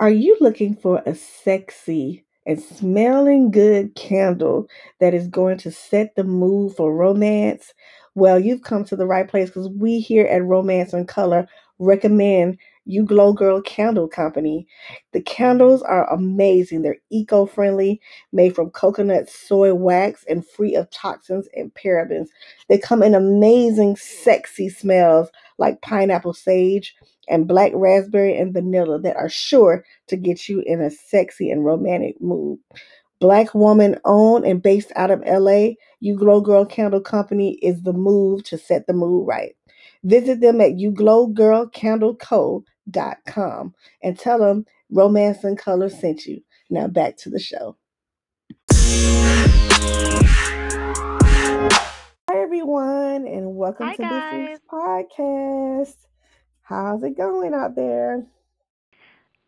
Are you looking for a sexy and smelling good candle that is going to set the mood for romance? Well, you've come to the right place because we here at Romance and Color recommend You Glow Girl Candle Company. The candles are amazing. They're eco friendly, made from coconut soy wax, and free of toxins and parabens. They come in amazing, sexy smells like pineapple sage and black raspberry and vanilla that are sure to get you in a sexy and romantic mood. Black woman owned and based out of LA, You Glow Girl Candle Company is the move to set the mood right. Visit them at youglowgirlcandleco.com and tell them Romance and Color sent you. Now back to the show. Hi everyone, and welcome Hi, to this week's podcast. How's it going out there?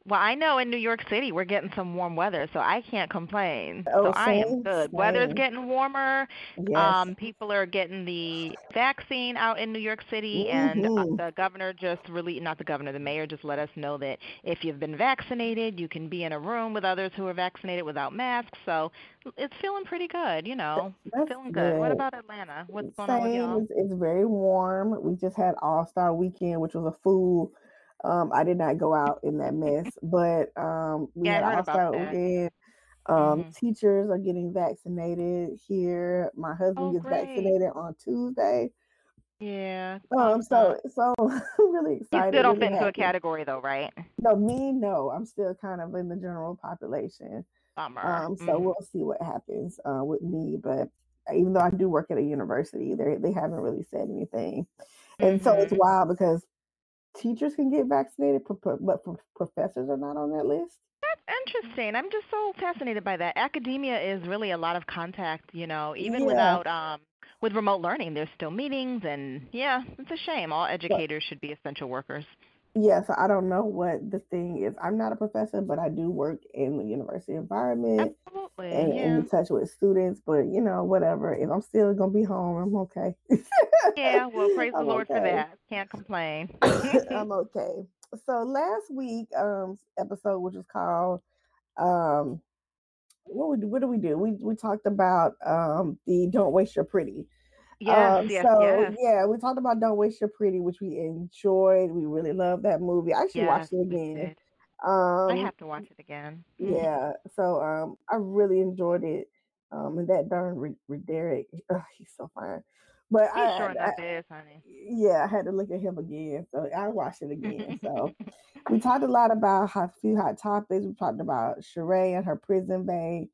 Well, I know in New York City we're getting some warm weather, so I can't complain. Oh, So I am same, good. Weather's same. getting warmer. Yes. Um, people are getting the vaccine out in New York City, and uh, Mhm. the governor just really, not the governor, the mayor just let us know that if you've been vaccinated, you can be in a room with others who are vaccinated without masks. So it's feeling pretty good, you know. That's Feeling good. What about Atlanta? What's going on with y'all? It's, it's very warm. We just had All Star Weekend, which was a fool. Um, I did not go out in that mess, but um, we Yeah, had heard All about Star that. Weekend. Um, Mhm. teachers are getting vaccinated here. My husband Oh, gets great. vaccinated on Tuesday. Yeah. Um, so so I'm really You excited, still don't fit into a category though, right? No, me, no. I'm still kind of in the general population. Bummer. Um, so Mhm. we'll see what happens uh, with me. But even though I do work at a university, they they haven't really said anything. And so it's Mhm. wild because teachers can get vaccinated, but professors are not on that list. That's interesting. I'm just so fascinated by that. Academia is really a lot of contact, you know, even Yeah, without um with remote learning, there's still meetings and yeah, it's a shame. All educators should be essential workers. Yeah. So I don't know what the thing is. I'm not a professor, but I do work in the university environment Absolutely. and, Yeah. in touch with students. But you know, whatever. If I'm still gonna be home, I'm okay. Yeah, well, praise the I'm Lord for okay. that. Can't complain. I'm okay. So last week, um, episode which was called um, what we what do we do? We we talked about um the don't waste your pretty. Yes, Um, yes, so yes. yeah, we talked about Don't Waste Your Pretty, which we enjoyed. We really loved that movie. I should Yes, watched it again. did. I Um, have to watch it again. yeah, so um, I really enjoyed it. Um, and that darn Re- Re- Derek, ugh, he's so fine. But He I, sure I, is, honey. yeah, I had to look at him again, so I watched it again. So we talked a lot about a few hot topics. We talked about Sheree and her prison Uh,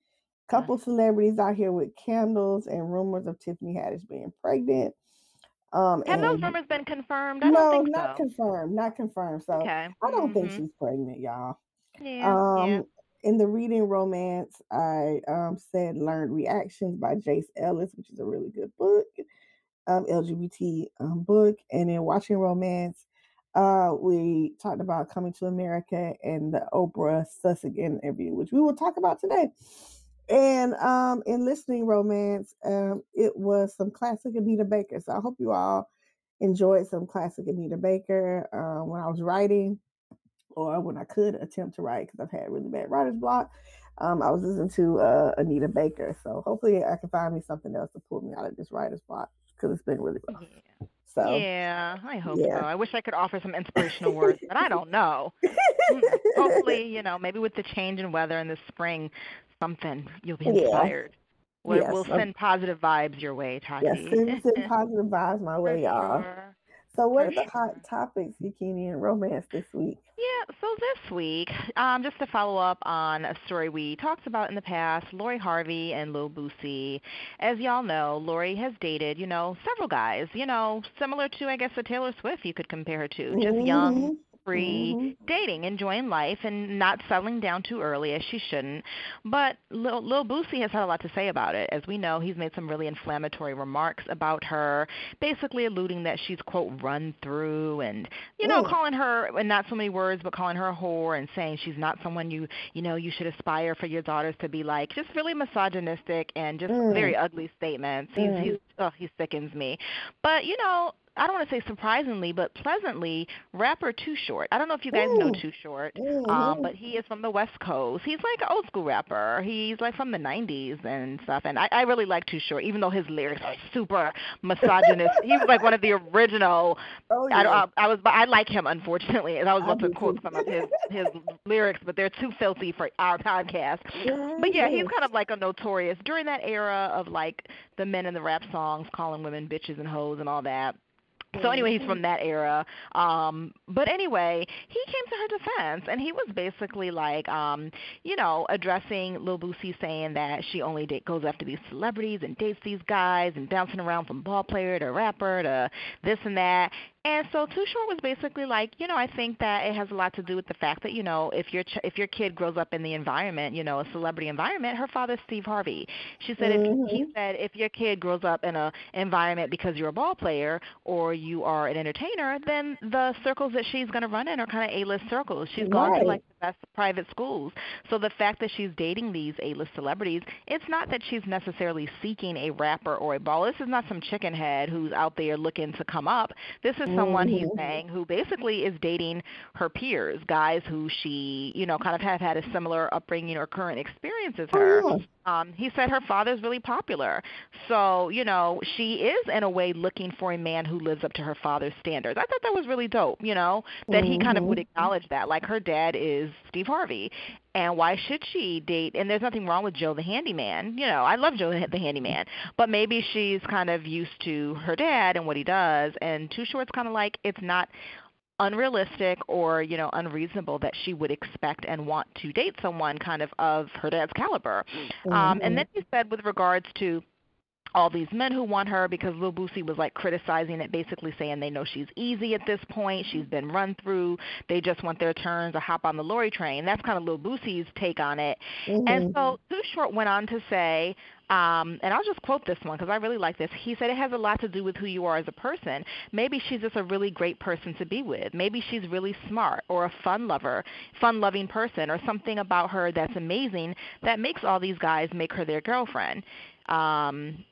couple celebrities out here with candles, and rumors of Tiffany Haddish being pregnant. Um, Have those rumors been confirmed? I don't no, think not so. confirmed, not confirmed. So Okay. I don't think Mhm. she's pregnant, y'all. Yeah, yeah. Um, in the reading romance, I um said learned reactions by Jace Ellis, which is a really good book, um, LGBT um book, and in watching romance, uh, we talked about coming to America and the Oprah Sussex interview, which we will talk about today. And um, in listening romance, um, it was some classic Anita Baker. So I hope you all enjoyed some classic Anita Baker uh, when I was writing or when I could attempt to write because I've had really bad writer's block. Um, I was listening to uh, Anita Baker. So hopefully I can find me something else to pull me out of this writer's block because it's been really rough. Yeah. So Yeah, I hope so. I wish I could offer some inspirational words, but I don't know. Mm, Hopefully, you know, maybe with the change in weather in the spring, something you'll be yeah. inspired. We'll, Yes. we'll um, send positive vibes your way, Yes. Tati. Send, send positive vibes my way, y'all. sure. So what are the hot topics, Bikini and romance this week? Yeah, so this week, um, just to follow up on a story we talked about in the past, Lori Harvey and Lil Boosie. As y'all know, Lori has dated, you know, several guys, you know, similar to, I guess, a Taylor Swift you could compare her to. Just young, Mm-hmm. Free, Mm-hmm. dating, enjoying life, and not settling down too early as she shouldn't. But Lil, Lil Boosie has had a lot to say about it. As we know, he's made some really inflammatory remarks about her, basically alluding that she's, quote, run through and, you know, Mm. calling her, in not so many words, but calling her a whore and saying she's not someone you, you know, you should aspire for your daughters to be like. Just really misogynistic and just Mm. very ugly statements. He's, Mm. he's, oh, he sickens me. But, you know, I don't want to say surprisingly, but pleasantly, rapper Too Short. I don't know if you guys Ooh. know Too Short, um, but he is from the West Coast. He's like an old school rapper. He's like from the '90s and stuff, and I, I really like Too Short, even though his lyrics are super misogynist. he was like one of the original. Oh I, yeah. I, I was, I like him unfortunately, and I was I about to quote some of his his lyrics, but they're too filthy for our podcast. But yeah, he's kind of like a notorious during that era of like the men in the rap songs calling women bitches and hoes and all that. So anyway, he's from that era. Um, but anyway, he came to her defense, and he was basically like, um, you know, addressing Lil Boosie, saying that she only date, goes after these celebrities and dates these guys, and bouncing around from ball player to rapper to this and that. And so Too Short was basically like, you know, I think that it has a lot to do with the fact that you know, if your ch- if your kid grows up in the environment, you know, a celebrity environment, her father's Steve Harvey. She said if mm-hmm. he said if your kid grows up in a environment because you're a ball player or you are an entertainer, then the circles that she's going to run in are kind of A-list circles. She's gone to like best private schools. So the fact that she's dating these A-list celebrities, it's not that she's necessarily seeking a rapper or a baller. This is not some chicken head who's out there looking to come up. This is someone he's Mhm. saying who basically is dating her peers, guys who she, you know, kind of have had a similar upbringing or current experience as her. Oh, Um, he said her father's really popular. So, you know, she is in a way looking for a man who lives up to her father's standards. I thought that was really dope, you know, that he kind of would Mhm. acknowledge that. Like her dad is Steve Harvey. And why should she date and there's nothing wrong with Joe the handyman. You know, I love Joe the the handyman. But maybe she's kind of used to her dad and what he does and Too Short's kind of like it's not unrealistic or you know unreasonable that she would expect and want to date someone kind of of her dad's caliber. Um, and Mhm. then he said with regards to all these men who want her because Lil Boosie was like criticizing it, basically saying they know she's easy at this point, she's been run through, they just want their turn to hop on the Lori train. That's kind of Lil Boosie's take on it. And Mhm. so Too Short went on to say, um, and I'll just quote this one because I really like this. He said it has a lot to do with who you are as a person. Maybe she's just a really great person to be with. Maybe she's really smart or a fun lover, fun loving person, or something about her that's amazing that makes all these guys make her their girlfriend. Um,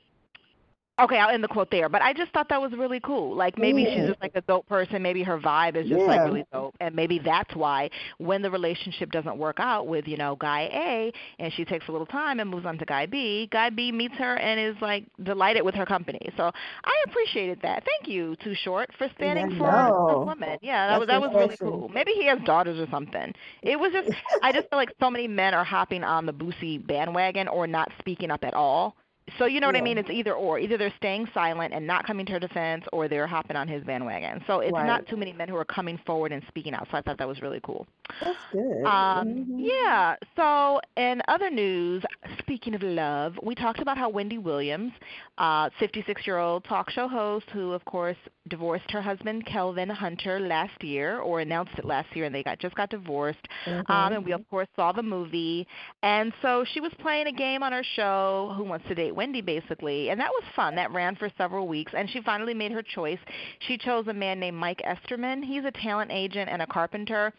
Okay, I'll end the quote there. But I just thought that was really cool. Like maybe she's just like a dope person. Maybe her vibe is just like really dope, and maybe that's why when the relationship doesn't work out with you know guy A, and she takes a little time and moves on to guy B, guy B meets her and is like delighted with her company. So I appreciated that. Thank you, Too Short, for standing Yeah, for a woman. Yeah, that was that was really cool. Maybe he has daughters or something. It was just I just feel like so many men are hopping on the Boosie bandwagon or not speaking up at all. So you know what I mean? It's either or. Either they're staying silent and not coming to her defense, or they're hopping on his bandwagon. So it's Right. not too many men who are coming forward and speaking out. So I thought that was really cool. That's good. Um, Mhm. yeah. So in other news, speaking of love, we talked about how Wendy Williams, uh, 56-year-old talk show host, who of course divorced her husband Kelvin Hunter last year, or announced it last year, and they got just got divorced. Um, Mhm. and we of course saw the movie, and so she was playing a game on her show, Who Wants to Date Wendy, basically, and that was fun. That ran for several weeks, and she finally made her choice. She chose a man named Mike Esterman. He's a talent agent and a carpenter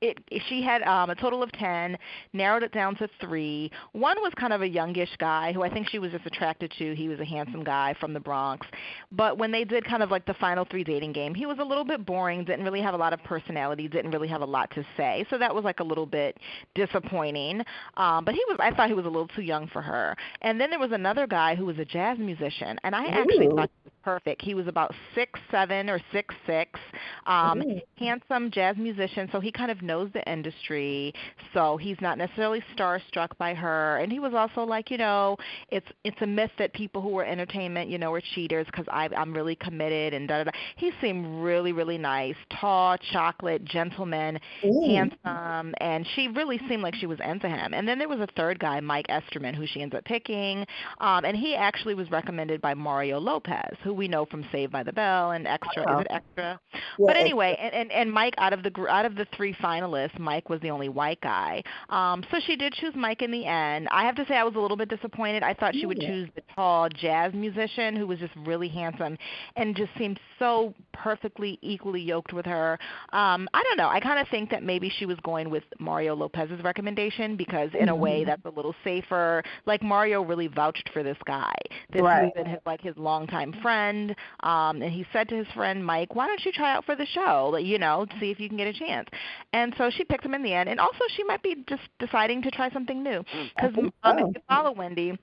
it she had um a total of 10 narrowed it down to 3 one was kind of a youngish guy who I think she was just attracted to. He was a handsome guy from the Bronx. But when they did kind of like the final 3 dating game he was a little bit boring didn't really have a lot of personality didn't really have a lot to say. So that was like a little bit disappointing. Um but he was I thought he was a little too young for her. And then there was another guy who was a jazz musician and I actually Ooh. thought he was perfect. He was about six seven or six six um Ooh. handsome jazz musician, so he kind of knows the industry. So he's not necessarily starstruck by her, and he was also like, you know, it's it's a myth that people who are entertainment, you know, are cheaters because I'm really committed and da da da. He seemed really really nice, tall, chocolate, gentleman, Ooh. handsome, and she really seemed like she was into him. And then there was a third guy, Mike Esterman, who she ends up picking, um, and he actually was recommended by Mario Lopez, who we know from Saved by the Bell and Extra. Wow. Is it Extra? Yeah, but anyway, and, and and Mike out of the out of the three finalists, Mike was the only white guy. Um, so she did choose Mike in the end. I have to say I was a little bit disappointed. I thought she would choose the tall jazz musician who was just really handsome and just seemed so perfectly equally yoked with her. Um, I don't know. I kind of think that maybe she was going with Mario Lopez's recommendation because in a way Mhm. that's a little safer. Like Mario really vouched for this guy. This Right. has been his like his longtime friend friend, um, and he said to his friend Mike, "Why don't you try out for the show? You know, see if you can get a chance." And so she picked him in the end, and also she might be just deciding to try something new. Because um, if you follow Wendy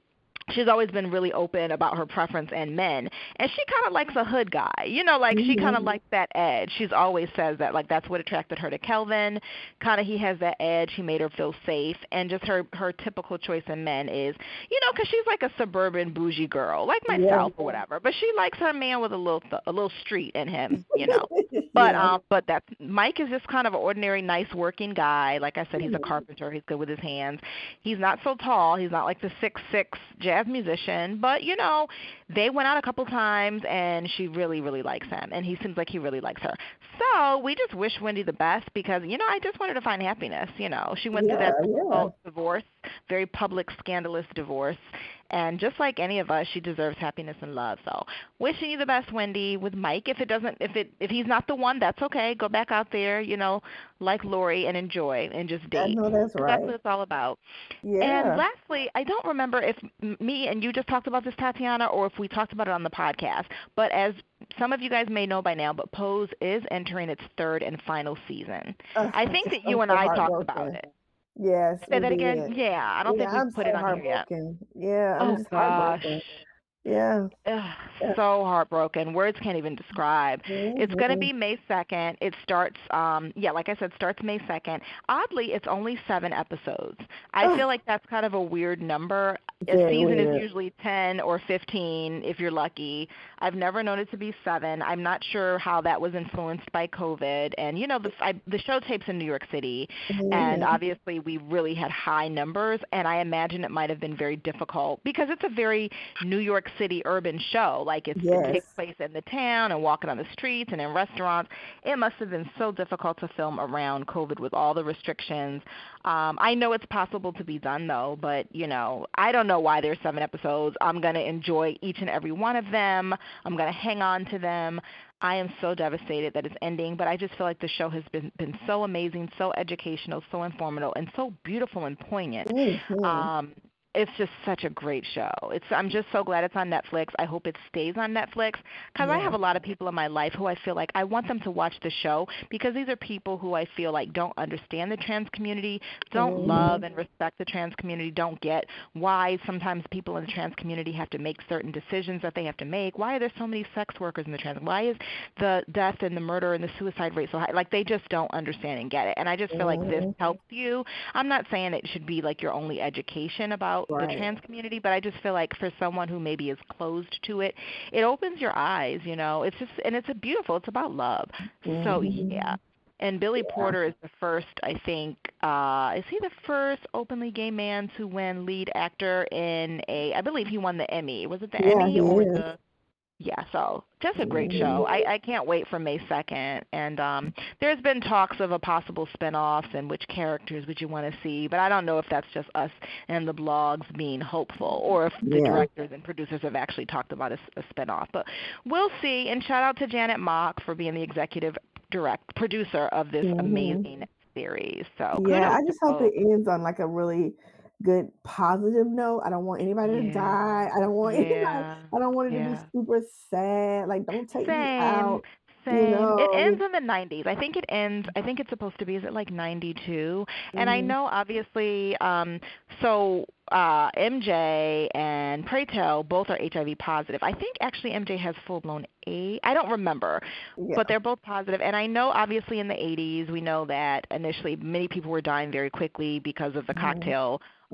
she's always been really open about her preference in men and she kind of likes a hood guy you know like mm-hmm. she kind of likes that edge she's always says that like that's what attracted her to kelvin kind of he has that edge he made her feel safe and just her her typical choice in men is you know because she's like a suburban bougie girl like myself yeah. or whatever but she likes her man with a little th- a little street in him you know but yeah. um but that mike is just kind of an ordinary nice working guy like i said he's a mm-hmm. carpenter he's good with his hands he's not so tall he's not like the six six jazz musician, but you know, they went out a couple times and she really, really likes him and he seems like he really likes her. So we just wish Wendy the best because, you know, I just wanted to find happiness, you know. She went yeah, through that yeah. divorce, very public, scandalous divorce and just like any of us, she deserves happiness and love. So, wishing you the best, Wendy. With Mike, if it doesn't, if it, if he's not the one, that's okay. Go back out there, you know, like Lori, and enjoy and just date. I know that's right. That's what it's all about. Yeah. And lastly, I don't remember if me and you just talked about this, Tatiana, or if we talked about it on the podcast. But as some of you guys may know by now, but Pose is entering its third and final season. Uh, I think that you and I talked about it. Yes. Say that again. Yeah, I don't yeah, think we I'm put so it on here yet. Yeah, I'm oh just gosh. Yeah. Ugh, so heartbroken. Words can't even describe. Mm-hmm. It's going to be May 2nd. It starts um yeah, like I said starts May 2nd. Oddly, it's only 7 episodes. I oh. feel like that's kind of a weird number. A season is usually 10 or 15 if you're lucky. I've never known it to be 7. I'm not sure how that was influenced by COVID and you know the I, the show tapes in New York City mm-hmm. and obviously we really had high numbers and I imagine it might have been very difficult because it's a very New York City urban show. Like it's, yes. it takes place in the town and walking on the streets and in restaurants. It must have been so difficult to film around COVID with all the restrictions. Um, I know it's possible to be done though, but you know, I don't know why there's seven episodes. I'm gonna enjoy each and every one of them. I'm gonna hang on to them. I am so devastated that it's ending, but I just feel like the show has been been so amazing, so educational, so informative, and so beautiful and poignant. Mm-hmm. Um, it's just such a great show. It's I'm just so glad it's on Netflix. I hope it stays on Netflix because yeah. I have a lot of people in my life who I feel like I want them to watch the show because these are people who I feel like don't understand the trans community, don't mm-hmm. love and respect the trans community, don't get why sometimes people in the trans community have to make certain decisions that they have to make. Why are there so many sex workers in the trans? Why is the death and the murder and the suicide rate so high? Like they just don't understand and get it. And I just feel mm-hmm. like this helps you. I'm not saying it should be like your only education about right. the trans community, but I just feel like for someone who maybe is closed to it, it opens your eyes, you know. It's just and it's a beautiful, it's about love. Mm-hmm. So yeah. And Billy yeah. Porter is the first, I think, uh is he the first openly gay man to win lead actor in a I believe he won the Emmy. Was it the yeah, Emmy or is. the yeah, so just a great show. I, I can't wait for May 2nd. And um, there's been talks of a possible spinoffs and which characters would you want to see, but I don't know if that's just us and the blogs being hopeful or if the yeah. directors and producers have actually talked about a, a spinoff. But we'll see. And shout out to Janet Mock for being the executive direct producer of this mm-hmm. amazing series. So yeah, I just hope it ends on like a really good positive note. I don't want anybody yeah. to die. I don't want yeah. anybody. I don't want it yeah. to be super sad. Like don't take Same. me out. Same. You know? It ends in the 90s. I think it ends. I think it's supposed to be. Is it like 92? Mm-hmm. And I mm-hmm. know, obviously. Um, so uh, MJ and Pray Tell both are HIV positive. I think actually MJ has full blown A. I don't remember, yeah. but they're both positive. And I know, obviously, in the 80s, we know that initially many people were dying very quickly because of the mm-hmm.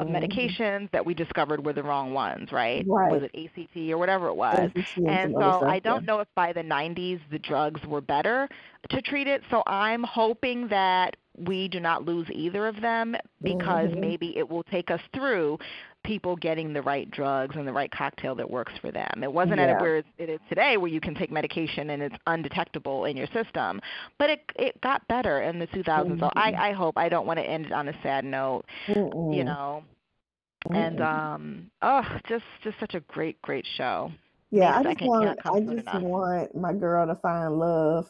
Of mm-hmm. medications that we discovered were the wrong ones, right? Right. Was it AZT or whatever it was? AZT and so I don't know if by the 90s the drugs were better to treat it. So I'm hoping that we do not lose either of them because mm-hmm. maybe it will take us through people getting the right drugs and the right cocktail that works for them. It wasn't yeah. at where it is today where you can take medication and it's undetectable in your system. But it it got better in the 2000s. Mm-hmm. So I I hope I don't want to end it on a sad note, Mm-mm. you know. Mm-mm. And um oh, just just such a great great show. Yeah, May I just 2nd want I just enough. want my girl to find love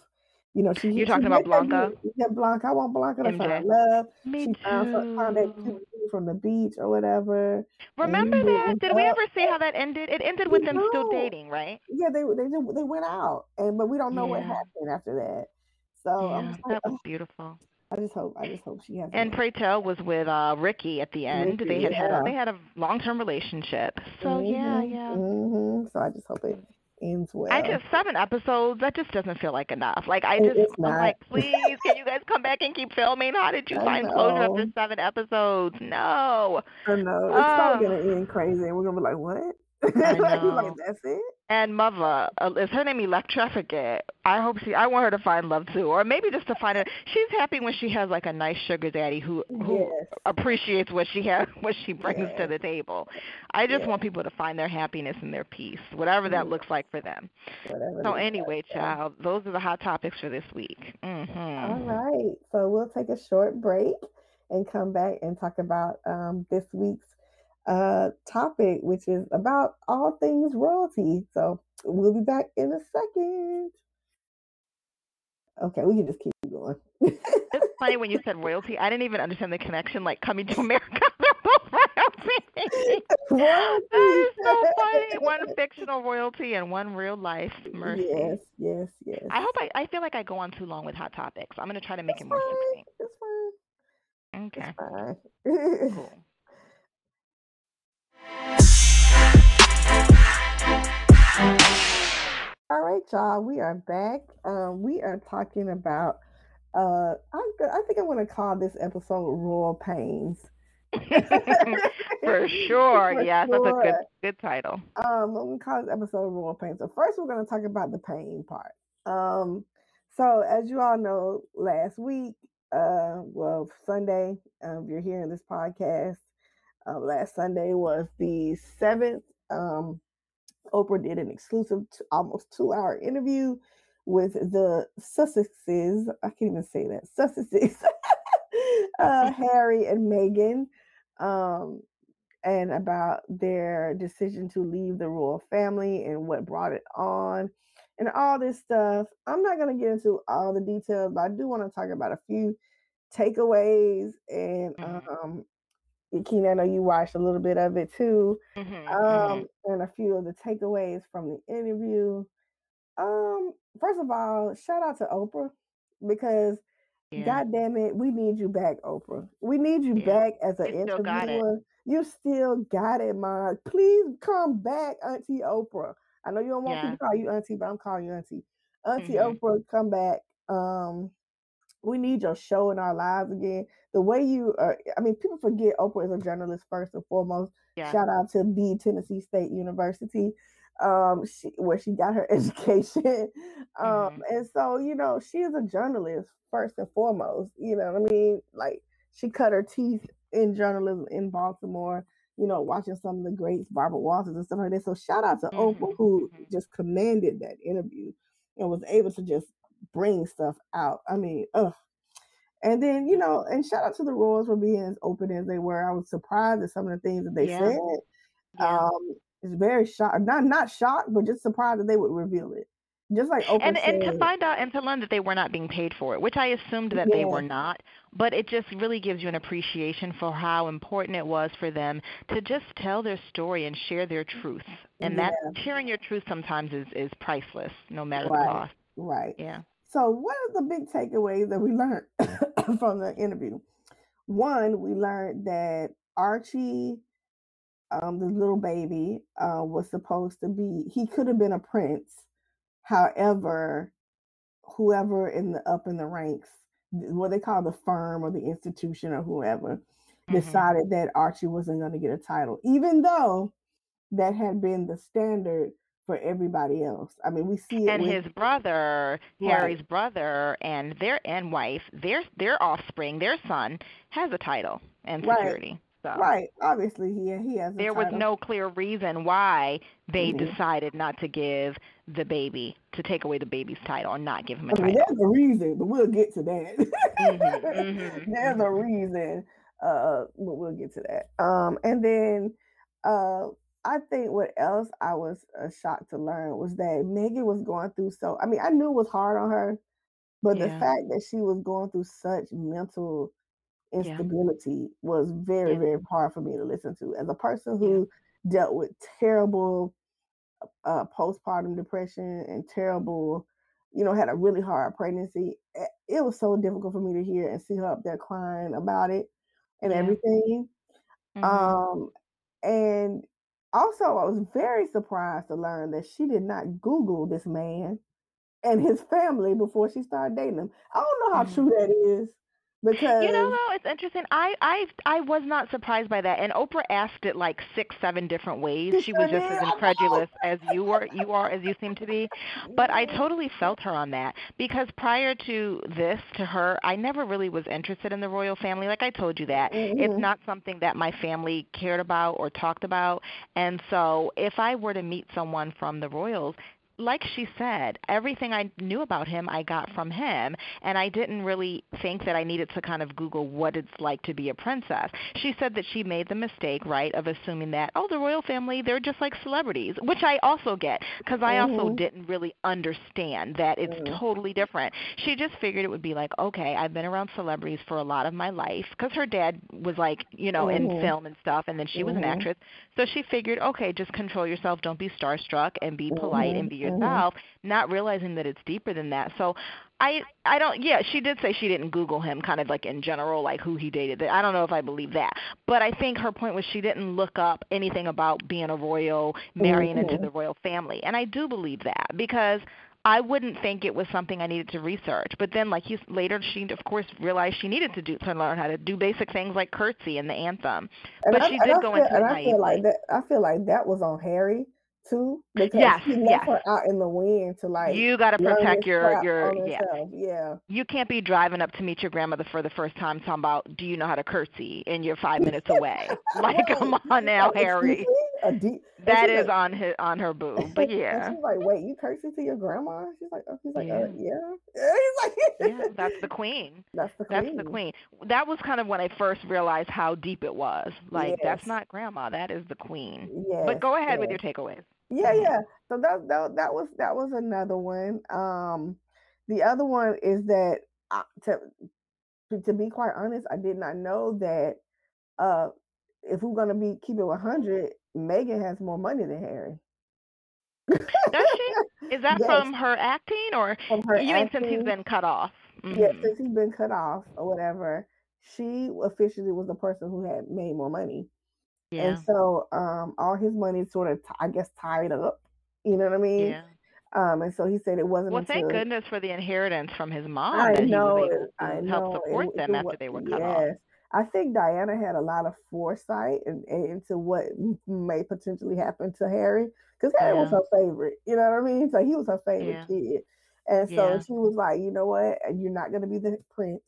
You know, she You're she talking about Blanca? dude. Yeah, Blanca. I want Blanca to MJ. find love. Me She found found that too. from the beach or whatever, Remember that? didn't. We ever see how that ended? It ended we with them still dating, right? Yeah, they they they went out, and but we don't know what happened after that. So Yeah, like, that was beautiful. I just hope I just hope she has. And Pray Tell was with uh Ricky at the end. Ricky, They had had a they had a long term relationship. So yeah, Mhm, yeah. mhm. So I just hope it ends well. I just seven episodes. That just doesn't feel like enough. Like I just, I'm like, please, can you guys come back and keep filming? How did you I find closure after know. seven episodes? No. I know it's probably Oh, um gonna end crazy, and we're gonna be like, "What?" Like that's it? And mother, uh, is her name Elektra? I forget. I hope she. I want her to find love too, or maybe just to find it. She's happy when she has like a nice sugar daddy who who Yes, appreciates what she has, what she brings to the table. I just yes. want people to find their happiness and their peace, whatever that looks like for them. Whatever So anyway, Yeah. child, those are the hot topics for this week. All Mhm. right. So we'll take a short break and come back and talk about um, this week's uh, topic, which is about all things royalty. So we'll be back in a second. Okay, we can just keep going. It's funny when you said royalty. I didn't even understand the connection, like coming to America. They're both royalty. royalty. That is so funny. One fictional royalty and one real life mercy. yes, yes, yes. I hope I. I feel like I go on too long with hot topics. I'm gonna try to make it more fine. succinct. It's fine. Okay. It's fine. Cool. All right, y'all. We are back. Um, we are talking about. Uh, I'm. go- I think I want to call this episode "Royal Pains." For sure. For Yes, that's a good good title. Um, I'm gonna call this episode "Royal Pains." So first, we're gonna talk about the pain part. Um, so as you all know, last week, uh, well, Sunday, um, if you're hearing this podcast, uh, last Sunday was the seventh. Um, Oprah did an exclusive, t- almost two-hour interview with the Sussexes. I can't even say that Sussexes, uh, Harry and Meghan, um, and about their decision to leave the royal family and what brought it on, and all this stuff. I'm not gonna get into all the details, but I do want to talk about a few takeaways and Mhm. um Keen, I know you watched a little bit of it too. Mhm. Um, Mhm. and a few of the takeaways from the interview. Um, first of all, shout out to Oprah because Yeah. God damn it, we need you back, Oprah. We need you Yeah. back as an You still got it. interviewer. You still got it, man. Please come back, Auntie Oprah. I know you don't want people to call you Auntie, but I'm calling you Auntie. Auntie Mhm. Oprah, come back. Um, we need your show in our lives again. The way you are, I mean, people forget Oprah is a journalist first and foremost. Yeah. Shout out to the Tennessee State University, um, she, where she got her education. um, Mhm. and so, you know, she is a journalist first and foremost. You know what I mean? Like, she cut her teeth in journalism in Baltimore, you know, watching some of the greats, Barbara Walters and stuff like that. So, shout out to Oprah, Mhm. who Mhm. just commanded that interview and was able to just bring stuff out. I mean, ugh. And then, you know, and shout out to the Royals for being as open as they were. I was surprised at some of the things that they Yeah. said. Yeah. Um, it's very shocked, not not shocked, but just surprised that they would reveal it. Just like Oprah And and to find out and to learn that they were not being paid for it, which I assumed that they were not, but it just really gives you an appreciation for how important it was for them to just tell their story and share their truth. And yeah, that sharing your truth sometimes is is priceless, no matter the cost. right. Yeah. So, what are the big takeaways that we learned from the interview? One, we learned that Archie, um, the little baby, uh, was supposed to be, he could have been a prince. However, whoever in the up in the ranks, what they call the firm or the institution or whoever, Mhm. decided that Archie wasn't going to get a title, even though that had been the standard for everybody else. I mean, we see it And with his brother, right, Harry's brother, and their and wife, their their offspring, their son, has a title and right, security. So right. Obviously, he he has a title. there was no clear reason why they Mhm. decided not to give the baby to take away the baby's title or not give him a I mean, title. there's a reason, but we'll get to that. Mhm. Mhm. there's a Mhm. reason, uh, but we'll get to that. Um, and then, uh, I think what else I was uh, shocked to learn was that Meghan was going through so. I mean, I knew it was hard on her, But the Yeah. fact that she was going through such mental Yeah. instability was very, Yeah. very hard for me to listen to. As a person Yeah. who dealt with terrible uh, postpartum depression and terrible, you know, had a really hard pregnancy, eh, it was so difficult for me to hear and see her up there crying about it and Yeah. everything. Mhm. Um, and also, I was very surprised to learn that she did not Google this man and his family before she started dating him. I don't know how Mhm. true that is because You know, though, it's interesting. I I I was not surprised by that. And Oprah asked it like six, seven different ways. She was just as incredulous as you were, you are, as you seem to be. But I totally felt her on that because prior to this, to her, I never really was interested in the royal family. Like I told you that it's Mhm. not something that my family cared about or talked about. And so, if I were to meet someone from the royals, like she said, everything I knew about him I got from him, and I didn't really think that I needed to kind of Google what it's like to be a princess. She said that she made the mistake, right, of assuming that, oh, the royal family, they're just like celebrities, which I also get, because I also Mhm. didn't really understand that it's Mhm. totally different. She just figured it would be like, okay, I've been around celebrities for a lot of my life, because her dad was like, you know, in Mhm. film and stuff, and then she was an Mhm. actress. So she figured, okay, just control yourself, don't be starstruck, and be polite and Mhm. be Mhm. Yourself, not realizing that it's deeper than that. So I I don't yeah, she did say she didn't Google him kind of like in general, like who he dated. I don't know if I believe that. But I think her point was she didn't look up anything about being a royal, marrying into Mhm. the royal family. And I do believe that because I wouldn't think it was something I needed to research. But then, like you later, she of course realized she needed to do to learn how to do basic things like curtsy and the anthem. And But I she did I go feel into and I feel like that I feel like that was on Harry too because Yes, he left yes. her out in the wind to like You got to protect your your yeah. herself. Yeah. You can't be driving up to meet your grandmother for the first time talking about do you know how to curtsy and you're five minutes away. Like come on now, Harry. A deep That is like on his on her boo. But yeah. she's like, "Wait, you curtsy to your grandma?" She's like, "Oh," he's like, "Uh, Yeah. yeah." He's like, Yeah, that's the queen. That's the That's queen. the queen. That was kind of when I first realized how deep it was. Like that's not grandma, that is the queen. Yes. But go ahead with your takeaways. Yeah, Mhm. yeah. So that that that was that was another one. Um, the other one is that I, to to be quite honest, I did not know that uh if we're gonna be keeping it 100, Meghan has more money than Harry. Does she? Is that Yes, from her acting or from her you mean since he's acting. been cut off? Yeah, Mhm. since he's been cut off or whatever, she officially was the person who had made more money. And so um all his money sort of t- I guess tied up. You know what I mean? Yeah. Um, and so he said it wasn't Well, thank goodness for the inheritance from his mom I that he was know. I to help know support It, them it after they were cut off. I think Diana had a lot of foresight and into what may potentially happen to Harry because Harry was her favorite. You know what I mean? So he was her favorite Yeah. kid, and so Yeah. she was like, you know what? You're not gonna be the prince,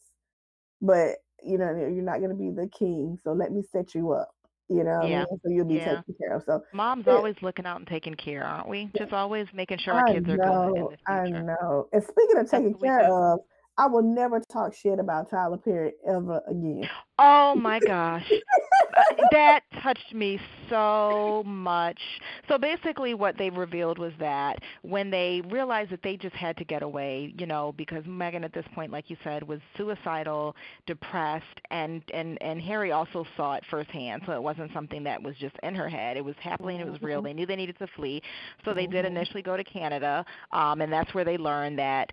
but you know you're not gonna be the king. So let me set you up. You know I Yeah. mean? So you'll be Yeah. taken care of. So Mom's it, always looking out and taking care, aren't we? yeah, Just always making sure our I kids are good know, I know. And speaking of taking care of, I will never talk shit about Tyler Perry ever again. Oh my gosh. That touched me so much. So basically, what they revealed was that when they realized that they just had to get away, you know, because Meghan at this point, like you said, was suicidal, depressed, and and and Harry also saw it firsthand. So it wasn't something that was just in her head. It was happening. It was real. Mhm, They knew they needed to flee, so they did mhm, initially go to Canada, um, and that's where they learned that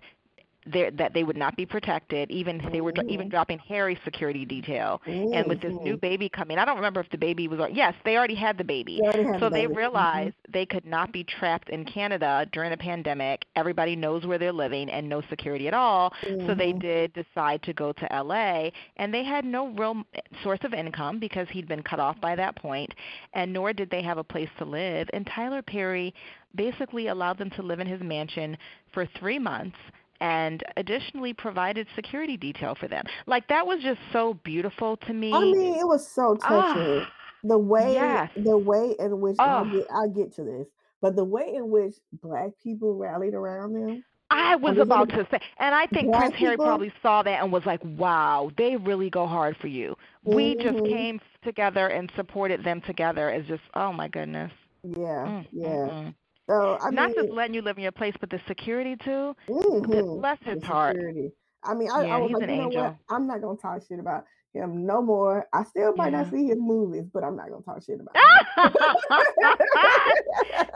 that they would not be protected. Even they were even mhm, dropping Harry's security detail. And with this new mhm. baby coming, I don't remember if the baby was. Yes, they already had the baby. They had the So they baby. Mhm, realized they could not be trapped in Canada during the pandemic. Everybody knows where they're living and no security at all. So they did decide to go to LA, and they had no real source of income because he'd been cut off by that point, and nor did they have a place to live. And Tyler Perry basically allowed them to live in his mansion for three months and additionally provided security detail for them. Like that was just so beautiful to me. I mean, it was so touching. Ah, The way yes. the way in which and I'll Oh, get I'll get to this, but the way in which black people rallied around them. I was about to say, and I think Prince Harry people. probably saw that and was like, "Wow, they really go hard for you." We just Mhm. came together and supported them together as just, oh my goodness. Yeah, Mm, mm, yeah. So I Not just letting you live in your place, but the security too. Th- hmm Bless the his heart. security. I mean, I, I was like, you know what? I'm not gonna talk shit about him no more. I still might not see his movies, but I'm not gonna talk shit about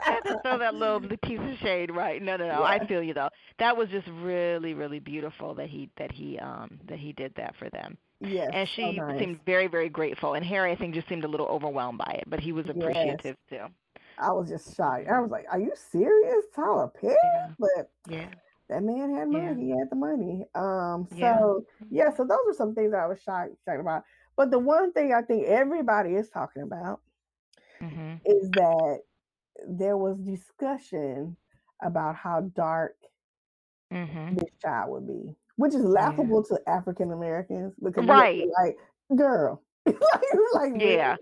had to throw that little piece of shade right. No, no, no. Yeah. I feel you though. That was just really, really beautiful that he that he um that he did that for them. Yes, And she nice. seemed very, very grateful. And Harry, I think, just seemed a little overwhelmed by it, but he was Yes. appreciative too. I was just shocked. I was like, "Are you serious, Tyler Perry?" Yeah. But Yeah. that man had money. Yeah. He had the money. Um. So yeah. So those are some things that I was shocked, shocked about. But the one thing I think everybody is talking about Mhm. is that there was discussion about how dark Mhm. this child would be, which is laughable to African Americans because Right. like, girl, like, like? Yeah.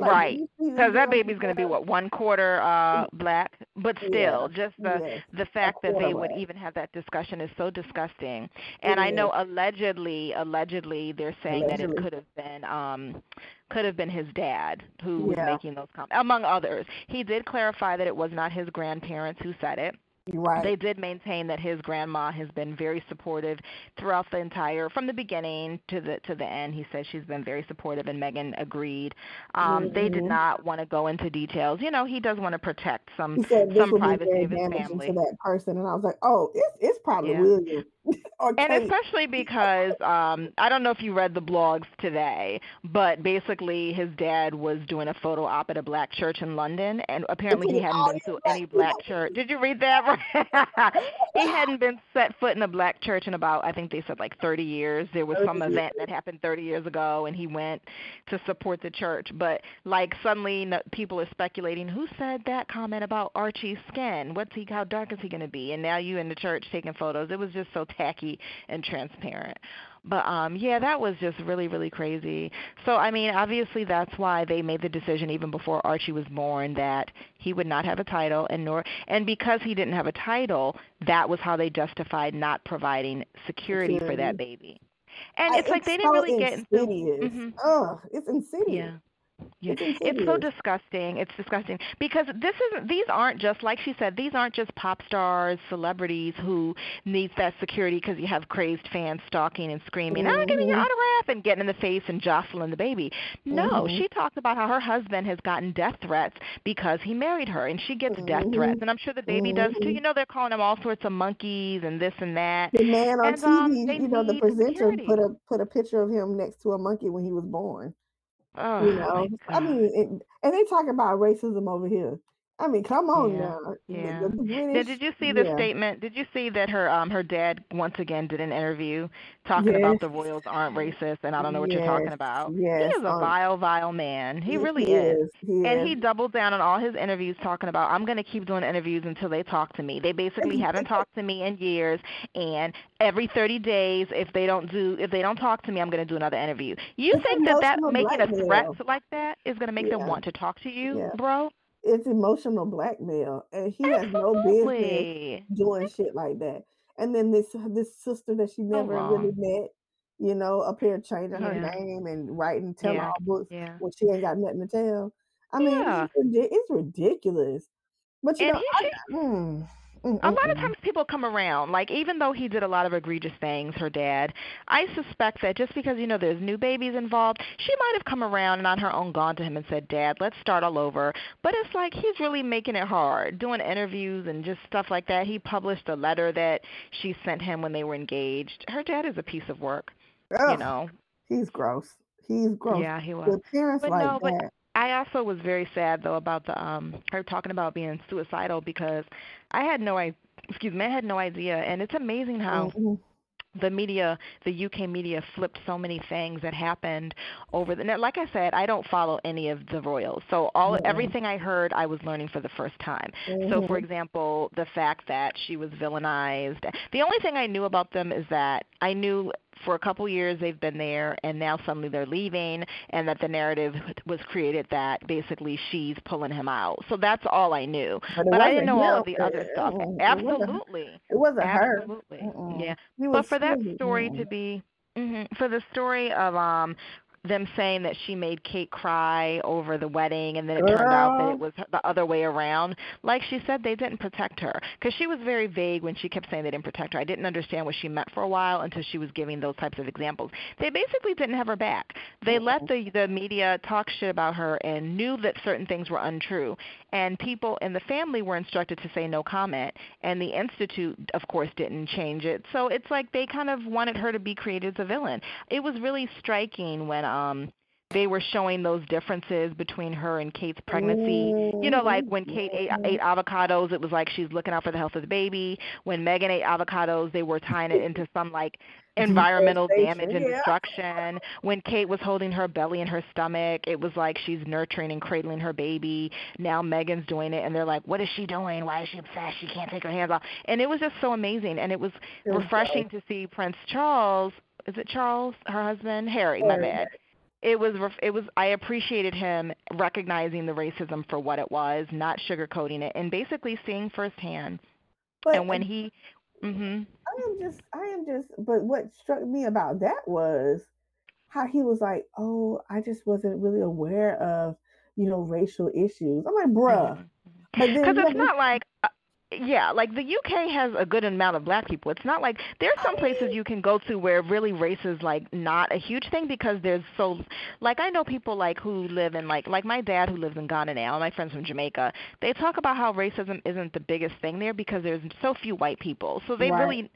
Like, right. you see this Because that baby's going to be what one quarter uh black, but Yeah. still, just the Yes. the fact that they would even have that discussion is so disgusting. And I know allegedly, allegedly, they're saying that it could have been um could have been his dad who was making those comments, among others. He did clarify that it was not his grandparents who said it. Right. They did maintain that his grandma has been very supportive throughout the entire, from the beginning to the to the end. He said she's been very supportive, and Meghan agreed. Um, They did Mhm. not want to go into details. You know, he does want to protect some he said this some privacy of his family. to that person, and I was like, oh, it's it's probably Yeah. William And especially because um I don't know if you read the blogs today, but basically his dad was doing a photo op at a black church in London and apparently he hadn't been to any black church. Did you read that? he hadn't been set foot in a black church in about I think they said like 30 years. There was some event that happened 30 years ago and he went to support the church. But like suddenly people are speculating who said that comment about Archie's skin? What's he how dark is he going to be? And now you in the church taking photos. It was just so tacky and transparent. But um yeah, that was just really really crazy. So I mean, obviously that's why they made the decision even before Archie was born that he would not have a title and nor and because he didn't have a title, that was how they justified not providing security, for that baby. And I- it's like they didn't really get into insidious. Mhm. Ugh, it's insidious. yeah. Yeah. It's It's so disgusting. It's disgusting because this isn't these aren't just like she said, these aren't just pop stars, celebrities who needs that security because you have crazed fans stalking and screaming, "Oh, give me your Mhm. autograph!" and getting in the face and jostling the baby. No, Mhm. she talked about how her husband has gotten death threats because he married her, and she gets death Mhm. threats, and I'm sure the baby does too. Mhm. You know, they're calling him all sorts of monkeys and this and that. The man on And, um, TV, they you know, the presenter security. put a put a picture of him next to a monkey when he was born. Oh You know, I mean, it, and they talk about racism over here. I mean, come on Yeah, now. Yeah. The, the British, did you see the yeah. statement? Did you see that her um her dad once again did an interview talking about the royals aren't racist and I don't know what you're talking about. yes, He is a um, vile, vile man. He He- really is. is. He And is. he doubled down on all his interviews talking about I'm going to keep doing interviews until they talk to me. They basically haven't talked to me in years and every 30 days if they don't do if they don't talk to me I'm going to do another interview. You It's think that that making a threat like that is going to make them want to talk to you, Yeah. bro? It's emotional blackmail, and he has no business doing shit like that. And then this this sister that she never really met, you know, up here changing her name and writing tell Yeah. all books Yeah. when she ain't got nothing to tell. I mean, Yeah. it's, it's ridiculous. But you And know, I, mm, a mm, lot of mm. times people come around like even though he did a lot of egregious things her dad i suspect that just because you know there's new babies involved she might have come around and on her own gone to him and said dad let's start all over. But it's like he's really making it hard doing interviews and just stuff like that. He published a letter that she sent him when they were engaged. Her dad is a piece of work you know? He's gross. He's gross. yeah he was. With parents But like no, but that, I also was very sad though about the um her talking about being suicidal because I had no I excuse me, I had no idea and it's amazing how mhm, the media, the UK media flipped so many things that happened over the now, like I said, I don't follow any of the royals. So all Yeah. everything I heard I was learning for the first time. So for example, the fact that she was villainized. The only thing I knew about them is that I knew for a couple years they've been there and now suddenly they're leaving and that the narrative was created that basically she's pulling him out. So that's all I knew. But But I didn't know all of the other stuff. it. Absolutely. It wasn't her. Absolutely. Mm-mm. Yeah. But for that story to be mhm, for the story of um them saying that she made Kate cry over the wedding and then it turned out that it was the other way around. Like she said, they didn't protect her because she was very vague when she kept saying they didn't protect her. I didn't understand what she meant for a while until she was giving those types of examples. They basically didn't have her back. They let the the media talk shit about her and knew that certain things were untrue. And people in the family were instructed to say no comment, and the institute, of course, didn't change it. So it's like they kind of wanted her to be created as a villain. It was really striking when um they were showing those differences between her and Kate's pregnancy. You know, like when Kate ate, ate avocados, it was like she's looking out for the health of the baby. When Meghan ate avocados, they were tying it into some like environmental damage and destruction. When Kate was holding her belly in her stomach, it was like she's nurturing and cradling her baby. Now Meghan's doing it, and they're like, "What is she doing? Why is she obsessed? She can't take her hands off." And it was just so amazing, and it was refreshing to see Prince Charles. Is it Charles, her husband? Harry, my bad it was it was I appreciated him recognizing the racism for what it was, not sugarcoating it, and basically seeing firsthand. But, and when he, mm-hmm. I am just I am just. But what struck me about that was how he was like, "Oh, I just wasn't really aware of you know racial issues." I'm like, "Bruh." Mm-hmm. Because it's not like yeah, like the UK has a good amount of black people. It's not like there's some oh, places you can go to where really race is like not a huge thing because there's so like I know people like who live in like like my dad who lives in Ghana now, my friends from Jamaica. They talk about how racism isn't the biggest thing there because there's so few white people. So they right. really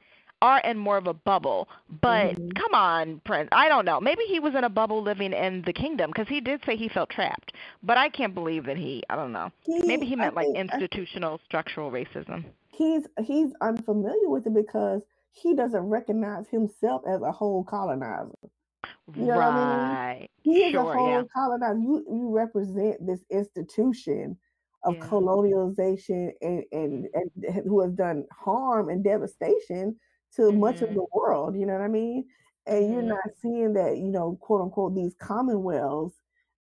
are in more of a bubble. But mm-hmm. come on, Prince. I don't know. Maybe he was in a bubble living in the kingdom because he did say he felt trapped. But I can't believe that he. I don't know. He, Maybe he meant I like think, institutional structural racism. He's he's unfamiliar with it because he doesn't recognize himself as a whole colonizer. You know right. I mean? He is sure, a whole yeah. colonizer. You you represent this institution of yeah. colonialization and, and, and who has done harm and devastation to mm-hmm. much of mm-hmm. the world, you know what I mean? And mm-hmm. you're not seeing that, you know, quote unquote, these commonwealths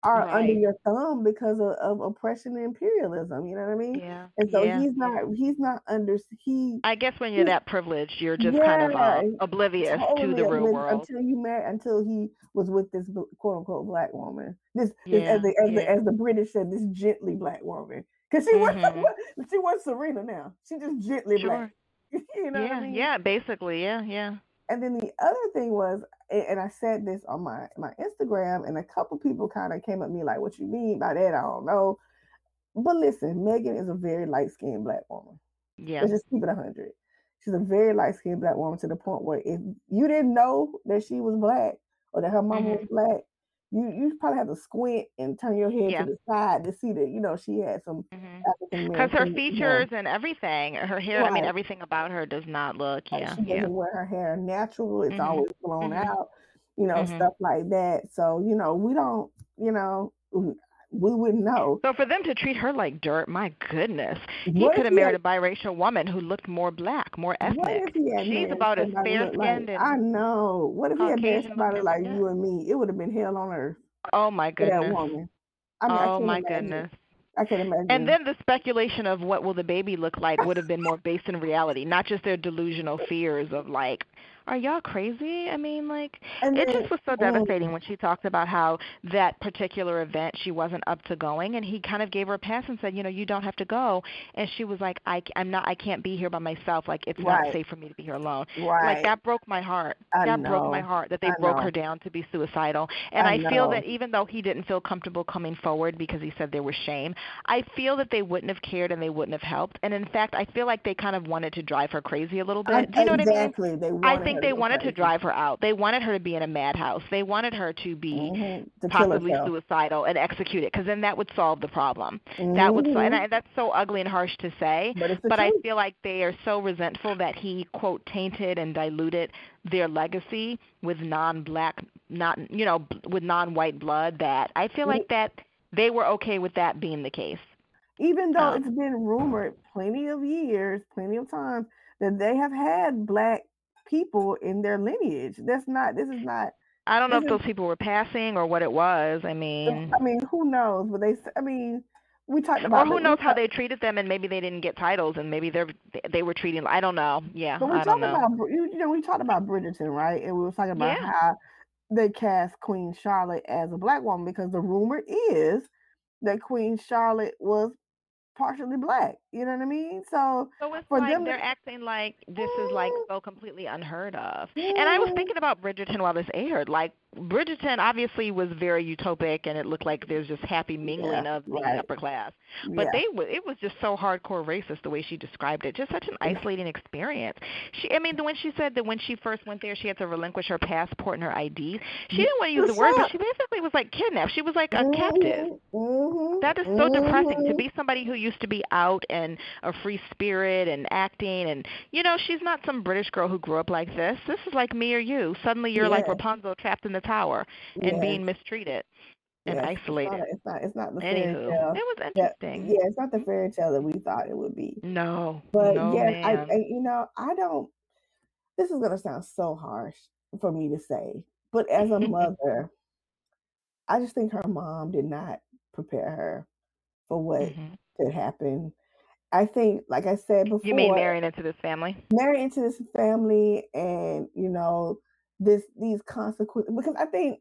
are right. under your thumb because of, of, oppression and imperialism. You know what I mean? Yeah. And so yeah. he's not he's not under he. I guess when you're that privileged, you're just yeah, kind of uh, oblivious totally to the real world until you met until he was with this quote unquote black woman. This, this as the as, the as the British said, this gently black woman. Because she mm-hmm. was she was Serena now. She just gently sure. black. you know yeah, I mean? yeah, basically, yeah, yeah. And then the other thing was, and I said this on my my Instagram, and a couple people kind of came at me like, "What you mean by that? I don't know." But listen, Meghan is a very light skinned black woman. Yeah. Let's just keep it hundred. She's a very light skinned black woman to the point where if you didn't know that she was black or that her mama mm-hmm. was black, you you probably have to squint and turn your head yeah. to the side to see that you know she had some mm-hmm. because her features you know. and everything her hair right. i mean everything about her does not look yeah she doesn't wear her hair natural it's mm-hmm. always blown mm-hmm. out you know mm-hmm. stuff like that so you know we don't you know we wouldn't know. So for them to treat her like dirt, my goodness, he could have married a biracial woman who looked more black, more ethnic. She's about as fair skinned like, I know. What if he had married somebody like you and me? It would have been hell on earth. Oh my goodness. That woman. I mean, oh my imagine. goodness. I can imagine. And then the speculation of what will the baby look like would have been more based in reality, not just their delusional fears of like, are y'all crazy? I mean, like, and it just was so oh. devastating when she talked about how that particular event she wasn't up to going, and he kind of gave her a pass and said, you know, you don't have to go. And she was like, I, I'm not, I can't be here by myself. Like, it's right. not safe for me to be here alone. Right. Like that broke my heart. I that know. broke my heart that they I broke know. her down to be suicidal. And I, I feel that even though he didn't feel comfortable coming forward because he said there was shame, I feel that they wouldn't have cared and they wouldn't have helped. And in fact, I feel like they kind of wanted to drive her crazy a little bit. Do you know exactly. what I mean? They I think they wanted to drive drive her out. They wanted her to be in a madhouse. They wanted her to be mm-hmm. to possibly suicidal and executed because then that would solve the problem. Mm-hmm. That would, and I, that's so ugly and harsh to say, but, but I feel like they are so resentful that he quote tainted and diluted their legacy with non-black, not you know, with non-white blood. That I feel like that they were okay with that being the case. Even though um, it's been rumored plenty of years, plenty of times that they have had black people in their lineage. That's not. This is not. I don't know if those people were passing or what it was. I mean, I mean, who knows? But they, I mean, we talked about. Or who knows how they treated them, and maybe they didn't get titles, and maybe they're they were treating. I don't know. Yeah, but we I talked about you know we talked about Bridgerton, right? And we were talking about yeah. how they cast Queen Charlotte as a black woman because the rumor is that Queen Charlotte was partially black. You know what I mean? So, so it's for like them, they're acting like this is like so completely unheard of. And I was thinking about Bridgerton while this aired. Like Bridgerton obviously was very utopic, and it looked like there's just happy mingling yeah, of the right. upper class. But yeah, they w- it was just so hardcore racist the way she described it. Just such an isolating experience. She, I mean, the when she said that when she first went there, she had to relinquish her passport and her ID. She didn't want to use the word, but she basically was like kidnapped. She was like a captive. Mm-hmm, That is so depressing to mhm. be somebody who used to be out and a free spirit and acting and you know she's not some British girl who grew up like this. This is like me or you. Suddenly you're like Rapunzel trapped in the tower and yes, being mistreated and yes. It's not. isolated. It's not. It's not the fairy tale it was that. interesting. Yeah, it's not the fairy tale that we thought it would be. No, But no, yes, I, I. You know, I don't. This is gonna sound so harsh for me to say, but as a mother, I just think her mom did not prepare her for what mhm. could happen. I think, like I said before, You mean marrying into this family? marry into this family and you know this these consequences because I think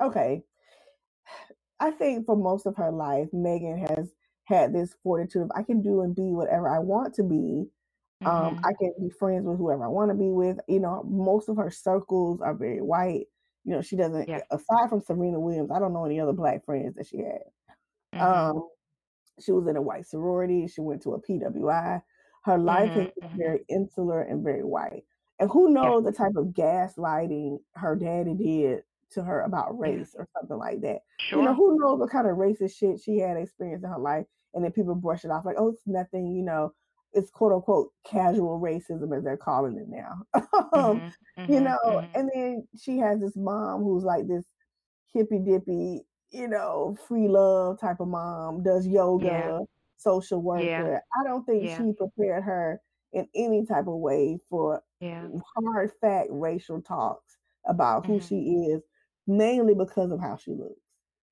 okay, I think for most of her life, Meghan has had this fortitude of I can do and be whatever I want to be. Um, Mhm. I can be friends with whoever I want to be with. You know, most of her circles are very white. You know, she doesn't Yes. aside from Serena Williams, I don't know any other black friends that she had. Mhm. Um, she was in a white sorority. She went to a PWI. Her life Mhm. been Mhm. very insular and very white. And who Yeah. knows the type of gaslighting her daddy did to her about race or something like that. Sure. You know, who knows what kind of racist shit she had experienced in her life, and then people brush it off like, oh, it's nothing, you know, it's quote unquote casual racism as they're calling it now. um, Mhm. you Mhm. know, Mhm. and then she has this mom who's like this hippy dippy, you know, free love type of mom, does Yeah. yoga, social Yeah. worker. I don't think Yeah. she prepared her in any type of way for Yeah. hard fact racial talks about who Mhm. she is, mainly because of how she looks.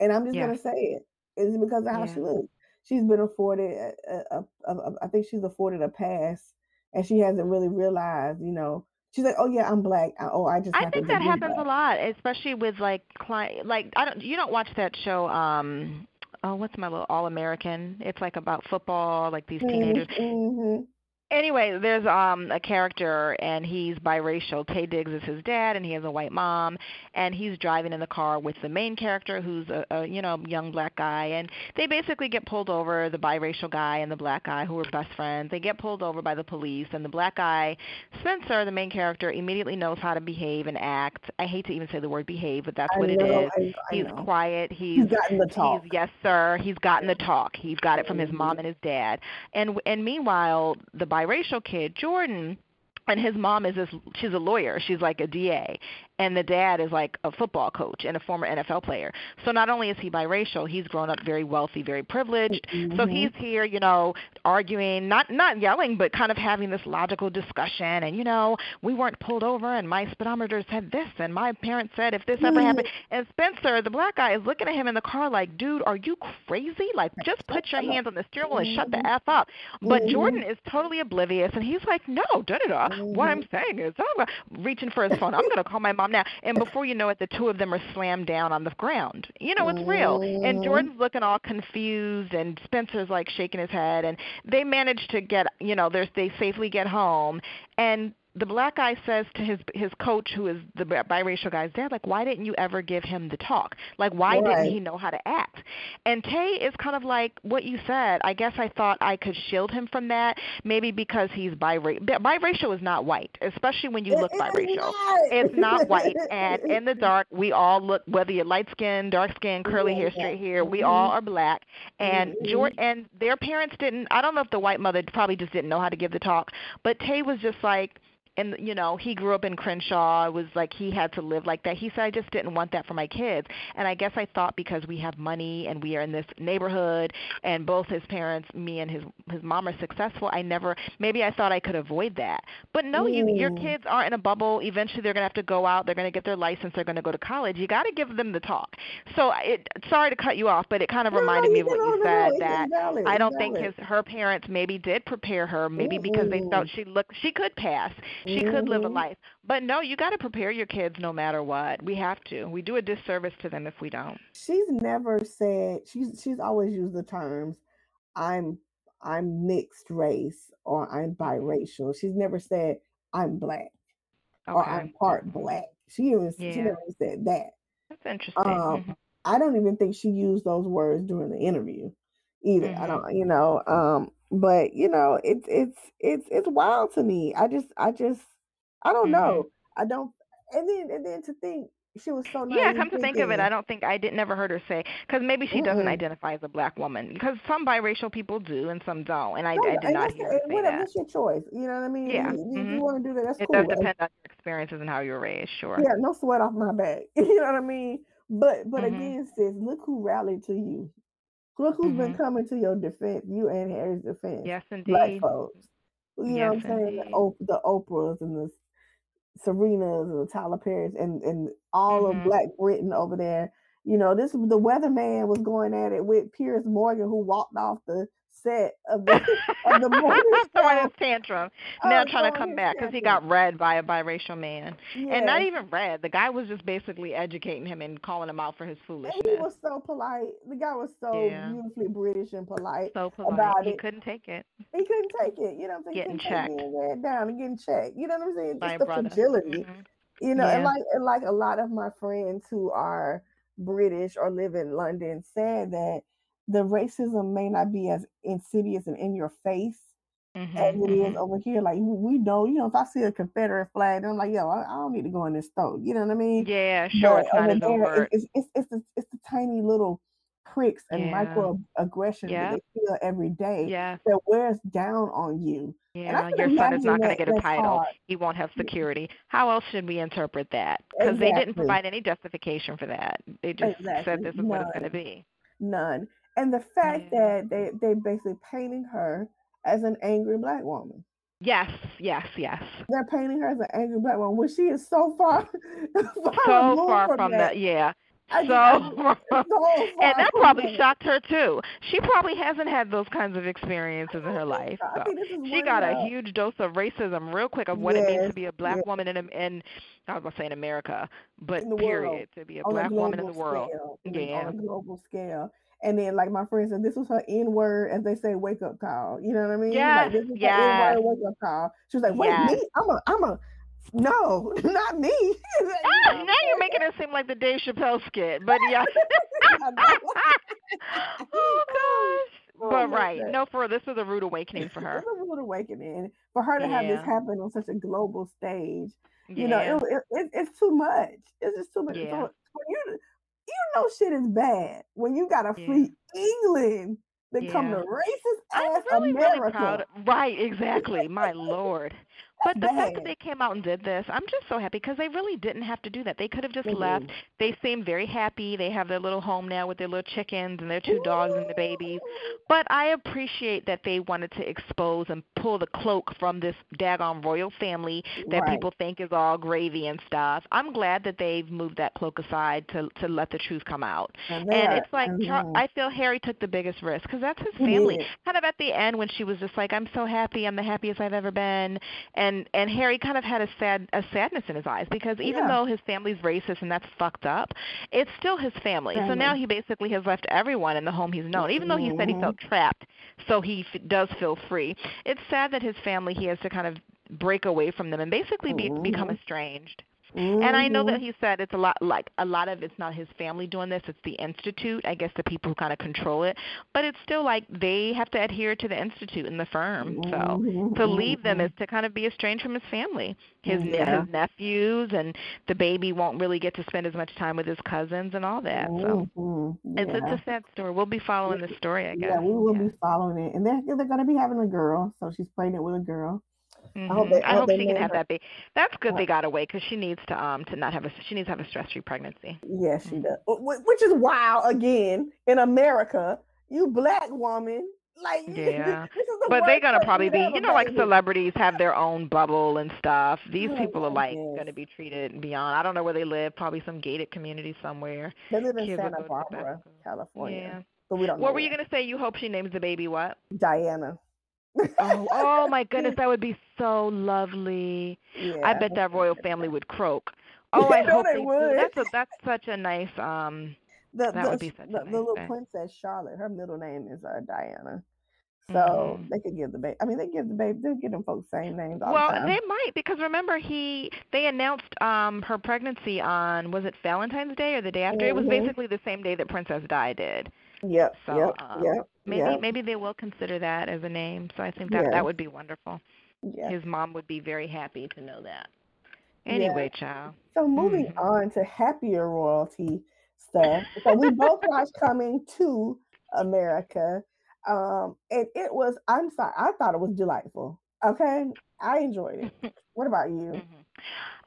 And I'm just Yeah. gonna say it. It's because of how she looks. She's been afforded a, a, a I think she's afforded a pass and she hasn't really realized, you know, she's like, Oh yeah, I'm black. Oh, I just I think that happens a lot, especially with like client. Like I don't. You don't watch that show. Um. Oh, what's my little All American? It's like about football, like these teenagers. Mm-hmm. Anyway, there's um a character and he's biracial. Taye Diggs is his dad and he has a white mom and he's driving in the car with the main character who's a, a you know young black guy and they basically get pulled over the biracial guy and the black guy who are best friends. They get pulled over by the police and the black guy Spencer, the main character, immediately knows how to behave and act. I hate to even say the word behave, but that's I what it know, is. I, I He's know. quiet. He's He's gotten the talk. He's yes, sir. He's gotten the talk. He's got it from his mom and his dad. And and meanwhile, the biracial kid, Jordan, and his mom is this she's a lawyer. She's like a DA. And the dad is like a football coach and a former NFL player. So not only is he biracial, he's grown up very wealthy, very privileged. So Mhm. he's here, you know, arguing, not not yelling, but kind of having this logical discussion and you know, we weren't pulled over and my speedometer said this and my parents said if this ever happened mm-hmm. and Spencer, the black guy, is looking at him in the car like, dude, are you crazy? Like, just put your hands on the steering wheel and shut the mm-hmm. F up. But. Jordan mm-hmm. is totally oblivious, and he's like, no, da da da. What I'm saying is, oh, I'm reaching for his phone. I'm going to call my mom now. And before you know it, the two of them are slammed down on the ground. You know, it's real. And. Jordan's looking all confused, and Spencer's like shaking his head. And they manage to get, you know, they're, they safely get home. And the black guy says to his his coach, who is the biracial guy's dad, like, why didn't you ever give him the talk? Like, why Right. didn't he know how to act? And Taye is kind of like what you said. I guess I thought I could shield him from that, maybe because he's biracial. Biracial is not white, especially when you It look biracial. not. It's not white, and in the dark, we all look. Whether you're light skin, dark skin, curly hair, straight hair, we all are black. And Mhm. Jord and their parents didn't. I don't know if the white mother probably just didn't know how to give the talk, but Taye was just like and you know he grew up in crenshaw it was like he had to live like that. He said i just didn't want that for my kids. And i guess i thought because we have money and we are in this neighborhood and both his parents me and his his mom are successful i never maybe i thought i could avoid that. But no you your Mm. kids aren't in a bubble. Eventually they're going to have to go out they're going to get their license they're going to go to college. You got to give them the talk. So it sorry to cut you off but it kind of No, no, reminded me of what you said no, that valid. I don't think his her parents maybe did prepare her maybe because they felt she looked she could pass. She could live a Mhm. life. But no, you got to prepare your kids no matter what. We have to. We do a disservice to them if we don't. She's never said she's she's always used the terms I'm I'm mixed race or I'm Mm-hmm. biracial. She's never said I'm black or I'm part black. She even she never said that. That's interesting. Um, Mhm. I don't even think she used those words during the interview either. I Mhm. don't, you know, um, but you know, it's it's it's it's wild to me. I just I just I don't Mhm. know. I don't and then and then to think she was so nice. Yeah, come to think of it, I don't think I did never heard her say because maybe she doesn't identify as a black woman because some biracial people do and some don't, and I, No, I did not hear her say whatever, that. that's your choice. You know what I mean? Yeah. You, if you want to do that, that's It does cool. And depend on your experiences and how you were raised. Sure. yeah, no sweat off my back. You know what I mean? But but Mhm. again, sis, look who rallied to you. Look who's been Mhm. coming to your defense, you and Harry's defense. Yes, indeed. Black folks. You know what I'm saying? The. Op- the Oprahs and the Serenas and the Tyler Perrys and, and all of Mhm. Black Britain over there. You know, this the weatherman was going at it with Piers Morgan, who walked off the set of the of the morning throwing tantrum. Now Oh, trying to come back because he got read by a biracial man, and not even read. The guy was just basically educating him and calling him out for his foolishness. And he was so polite. The guy was so Yeah. beautifully British and polite So polite. about He it. couldn't take it. He couldn't take it. You know what I'm saying? He Getting couldn't take checked being read down and getting checked. You know what I'm saying? by Just the brother. fragility. Mhm. You know, and like and like a lot of my friends who are British or live in London said that the racism may not be as insidious and in your face as Mhm. it is Mhm. over here. Like we know, you know, if I see a Confederate flag, then I'm like, yo, I, I don't need to go in this store. You know what I mean? Yeah. Sure. But It's not there, it's it's it's the, it's the tiny little pricks and Yeah. microaggressions that Yeah. they feel every day Yes. that wears down on you. Yeah. Your son is not going to get a title. hard. He won't have security. How else should we interpret that? Because they didn't provide any justification for that. They just said this is what it's going to be. None. And the fact Yeah. that they they basically painting her as an angry black woman. Yes. Yes. Yes. They're painting her as an angry black woman when she is so far far So far from from that. that. Yeah. I So just I just far from so and that probably shocked her too. She probably hasn't had those kinds of experiences in her life. so. I So think this is she got a huge dose of racism real quick of what it means to be a black yes, woman in in I was gonna say in America, but in the world period to be a on a black woman in the world. scale. in- On Yeah. a global scale. And then like my friend said, this was her N word, as they say, wake up call. You know what I mean? Like Yes. this is her N word wake up call. She was like, wait, Yes. me? I'm a I'm a no, not me. Ah, now you're making it seem like the Dave Chappelle skit, but yeah. Oh gosh. Oh But right, no, for this was a rude awakening for her. It's a rude awakening for her to have this happen on such a global stage. You know, it, it, it it's too much. It's just too much. Yeah. So for you, you know, shit is bad when you gotta Yeah. free England that come to racist ass really, really America. proud. Right, exactly. My lord. But the fact that they came out and did this, I'm just so happy because they really didn't have to do that. They could have just left. Mhm. They seem very happy. They have their little home now with their little chickens and their two dogs and the babies. But I appreciate that they wanted to expose and pull the cloak from this daggone royal family that Right. people think is all gravy and stuff. I'm glad that they've moved that cloak aside to to let the truth come out. And And it's like mhm. I feel Harry took the biggest risk because that's his family. Kind of at the end when she was just like, "I'm so happy. I'm the happiest I've ever been," and and and Harry kind of had a sad a sadness in his eyes because even Yeah. though his family's racist and that's fucked up, it's still his family. So now he basically has left everyone in the home he's known, even though he said he felt trapped. So he f- does feel free. It's sad that his family he has to kind of break away from them and basically be, become Mhm. Estranged. And I know that Mhm. he said it's a lot like a lot of it's not his family doing this, it's the institute, I guess the people who kind of control it. But it's still like they have to adhere to the institute and the firm. So Mhm, to leave them is to kind of be estranged from his family. His ne- Yeah. his nephews and the baby won't really get to spend as much time with his cousins and all that. So Mhm, it's it's a sad story. We'll be following the story, I guess. Yeah, we will Yeah. be following it, and they're they're gonna be having a girl, so she's pregnant with a girl. I hope Mhm. they, I hope they she can have her. that baby. That's good they got away because she needs to um to not have a she needs to have a stress free pregnancy. Yes, she Mhm. does. Wh- wh- Which is wild. Again, in America, you black woman, like Yeah. the But they're gonna probably be, you know, like celebrities have their own bubble and stuff. These Oh people are like goodness. gonna be treated beyond. I don't know where they live. Probably some gated community somewhere. They live in Kids Santa go to the best Barbara. California, Yeah. but we don't know What were you gonna say? You hope she names the baby what? Diana. Oh, oh my goodness, that would be so lovely. Yeah. I bet that royal family would croak. Oh, I know hope they they do. would. That's a that's such a nice um the that the, would be such a the, nice the little thing. princess Charlotte, her middle name is uh, Diana. So Mhm. they could give the baby. I mean, they give the baby. They'll give them folks same names all Well, the time. they might because remember he they announced um her pregnancy on was it Valentine's Day or the day after? It was Mhm. basically the same day that Princess Di did. Yep. So yep. um, yep. maybe yep. maybe they will consider that as a name. So I think that Yes. that would be wonderful. Yeah. His mom would be very happy to know that. Anyway, child. So moving Mhm. on to happier royalty stuff. So we both watched Coming to America. Um, and it was I'm sorry, I thought it was delightful. Okay. I enjoyed it. What about you? Mhm.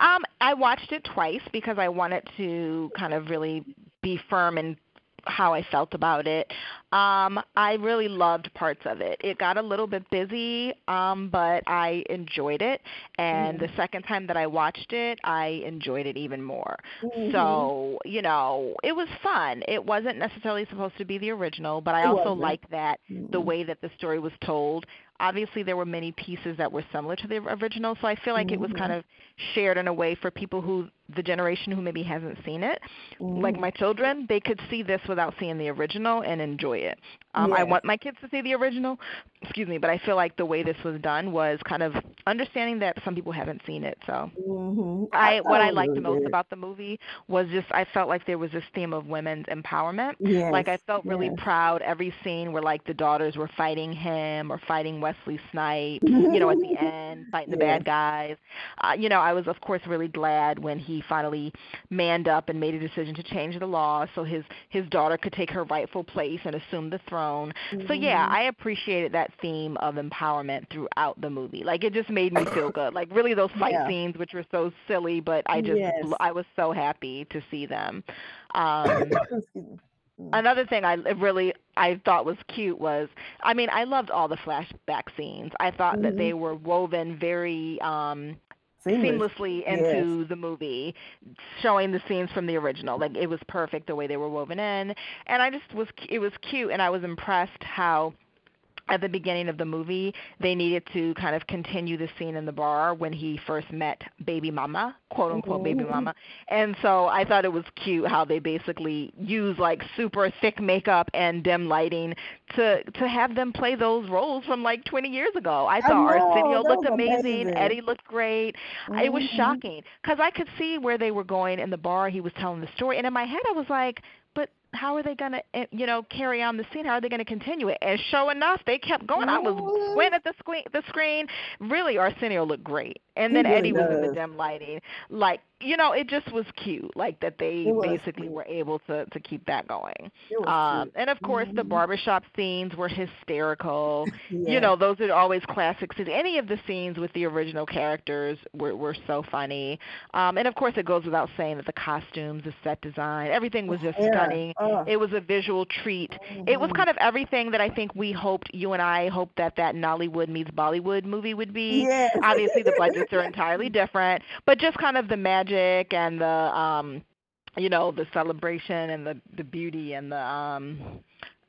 Um, I watched it twice because I wanted to kind of really be firm in how I felt about it. Um, I really loved parts of it. It got a little bit busy, um, but I enjoyed it. And Mhm. the second time that I watched it, I enjoyed it even more. Mhm. So, you know, it was fun. It wasn't necessarily supposed to be the original, but I also like that the Mhm. way that the story was told. Obviously, there were many pieces that were similar to the original, so I feel like it was kind Mhm. of shared in a way for people who, the generation who maybe hasn't seen it. Like Mhm. my children, they could see this without seeing the original and enjoy it. Um, I want my kids to see the original, excuse me, but I feel like the way this was done was kind of understanding that some people haven't seen it. So Mhm. I thought what I liked the most about the movie was just I felt like there was this theme of women's empowerment. Yes. Like I felt really yes. proud every scene where like the daughters were fighting him or fighting Wesley Snipes, you know, at the end, fighting the Yes. bad guys. Uh, you know, I was of course really glad when he finally manned up and made a decision to change the law so his his daughter could take her rightful place and assume the throne. So yeah, Mhm. I appreciated that theme of empowerment throughout the movie. Like it just made me feel good. Like really those fight Yeah. scenes which were so silly, but I just Yes. I was so happy to see them. Um. Another thing I really I thought was cute was I mean I loved all the flashback scenes. I thought that Mhm. they were woven very um Seamless. seamlessly Yes. into the movie, showing the scenes from the original. Like it was perfect the way they were woven in, and I just was it was cute, and I was impressed how at the beginning of the movie they needed to kind of continue the scene in the bar when he first met baby mama quote unquote baby Mhm. mama and so i thought it was cute how they basically use like super thick makeup and dim lighting to to have them play those roles from like 20 years ago i I thought know, arsenio looked amazing amazing. eddie looked great it was Mhm. shocking because I could see where they were going in the bar. He was telling the story, and in my head, I was like, "But how are they gonna, eh, you know, carry on the scene? How are they gonna continue it?" And sure enough, they kept going. I was squinting at the screen. The screen. Really, Arsenio looked great, and then really Eddie was in the dim lighting. Like, you know, it just was cute. Like that they basically cute. were able to to keep that going. Um, and of course, the Mhm. barbershop scenes were hysterical you know those are always classics. scenes any of the scenes with the original characters were were so funny um and of course it goes without saying that the costumes the set design everything was just Hair. stunning it was a visual treat it was Mhm. kind of everything that i think we hoped you and i hoped that that nollywood meets bollywood movie would be Yes. obviously the are entirely different but just kind of the magic and the um you know the celebration and the the beauty and the um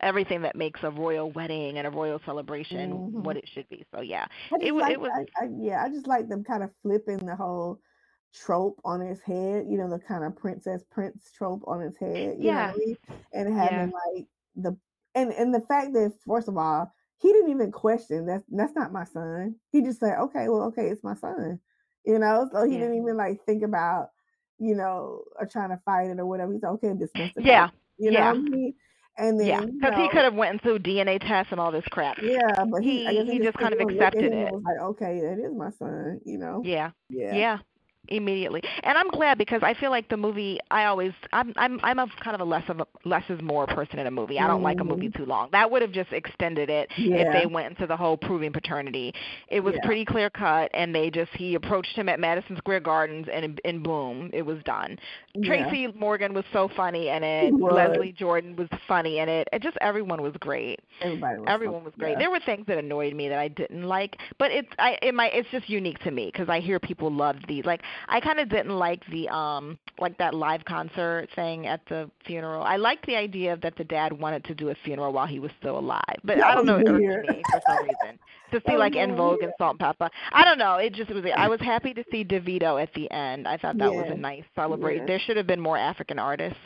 everything that makes a royal wedding and a royal celebration Mhm. what it should be so yeah it was like it was I, I yeah, I just like them kind of flipping the whole trope on his head, you know, the kind of princess prince trope on his head, you know yeah mean? And yeah having like the and and the fact that first of all, he didn't even question that's that's not my son. He just said, Okay, well, okay, it's my son. You know, so he yeah didn't even like think about, you know, or trying to fight it or whatever. He's like, okay, dismiss the yeah. You know yeah what I mean? And yeah then, you because he could have went through dna tests and all this crap yeah, but he, I he he he just just kind of one look at accepted it was like, okay, that is my son, you know? yeah Yeah. yeah immediately and i'm glad because i feel like the movie i always i'm i'm i'm a kind of a less of a less is more person in a movie i don't like a movie Mhm. too long that would have just extended it if they went into the whole proving paternity it was Yeah. pretty clear cut and they just he approached him at madison square gardens and and boom it was done Yeah. tracy morgan was so funny in it leslie jordan was funny in it it just everyone was great Everybody was. Everyone was great. Yeah. There were things that annoyed me that I didn't like, but it's I it might it's just unique to me because I hear people love these. Like I kind of didn't like the um like that live concert thing at the funeral. I liked the idea that the dad wanted to do a funeral while he was still alive, but That I don't know, it irked me for some reason to see oh, like En Vogue and. Salt-N-Pepa. I don't know. It just was. I was happy to see DeVito at the end. I thought that was a nice celebration. Yeah. There should have been more African artists.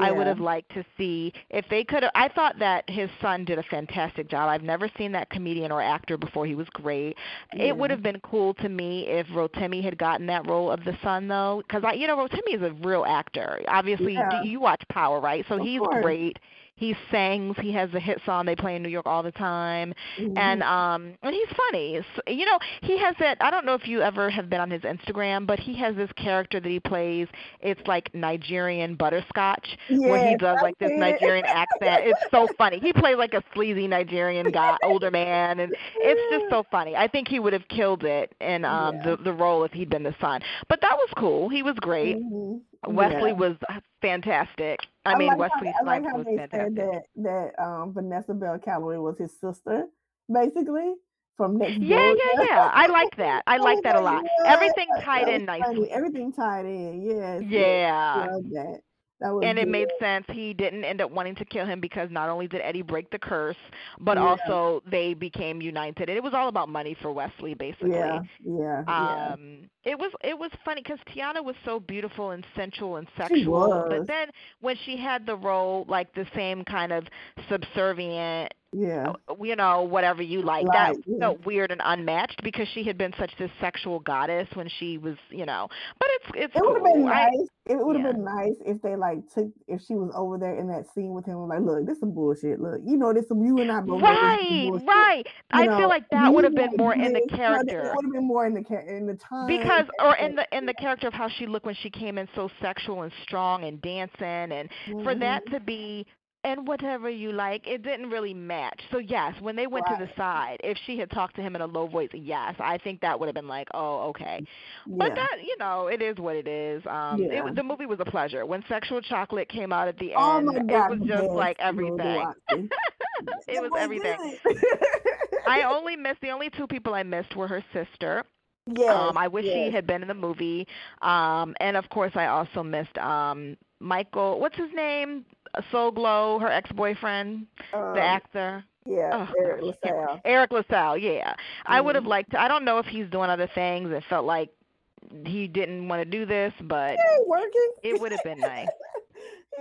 I would have liked to see if they could have. I thought that his son did a fantastic job. I've never seen that comedian or actor before. He was great. It would have been cool to me if Rotimi had gotten that role of the son though, because I, you know, Rotimi is a real actor. Obviously, Yeah. you watch Power, right? So Of he's course. great. He sings. He has a hit song they play in New York all the time. And Mhm. um and he's funny. S you know he has that i don't know if you ever have been on his instagram but he has this character that he plays. It's like nigerian butterscotch where he does like this nigerian accent. It's so funny. He plays like a sleazy nigerian guy older man and it's just so funny. I think he would have killed it in um Yeah. the the role if he'd been the son. But that was cool. He was great. Mhm. Wesley Yeah. was fantastic. I, I mean like how, wesley I like how was they said fantastic. that that um, Vanessa Bell Calloway was his sister, basically from next yeah yeah yeah. I like that. I like that a lot. Yeah, everything tied in nicely. Everything tied in. Yes, yes, Yeah. Love that. That And it made sense. He didn't end up wanting to kill him because not only did Eddie break the curse, but Yeah. also they became united. And it was all about money for Wesley, basically. Yeah, yeah, yeah. Um, it was it was funny because Teyana was so beautiful and sensual and She sexual, was. but then when she had the role like the same kind of subservient, Yeah. uh, you know, whatever you like, Right, that yeah. weird and unmatched because she had been such this sexual goddess when she was, you know. But it's it's It would have been. I- nice. It would have yeah. been nice if they like took if she was over there in that scene with him. Like, look, this some bullshit. Look, you know, this some you and I both know Right, right. You I know, feel like that would have been like more in the this, you know, character. It would have been more in the in the time because or in the in the character of how she looked when she came in so sexual and strong and dancing and for that Mhm. to be and whatever you like it didn't really match so yes when they went to the side if she had talked to him in a low voice yes i think that would have been like oh okay but that you know it is what it is um Yeah. was- the movie was a pleasure when sexual chocolate came out at the Oh end my it was just best like everything it That was everything. I only missed the only two people I missed were her sister. Yeah. Um, I wish she had been in the movie. Um, and of course, I also missed um, Michael. What's his name? Soul Glo, her ex-boyfriend, um, the actor. Yeah, Oh, Eric LaSalle. Eric LaSalle. Yeah, I would have Mhm. liked. To, I don't know if he's doing other things. It felt like he didn't want to do this, but working. it would have been nice.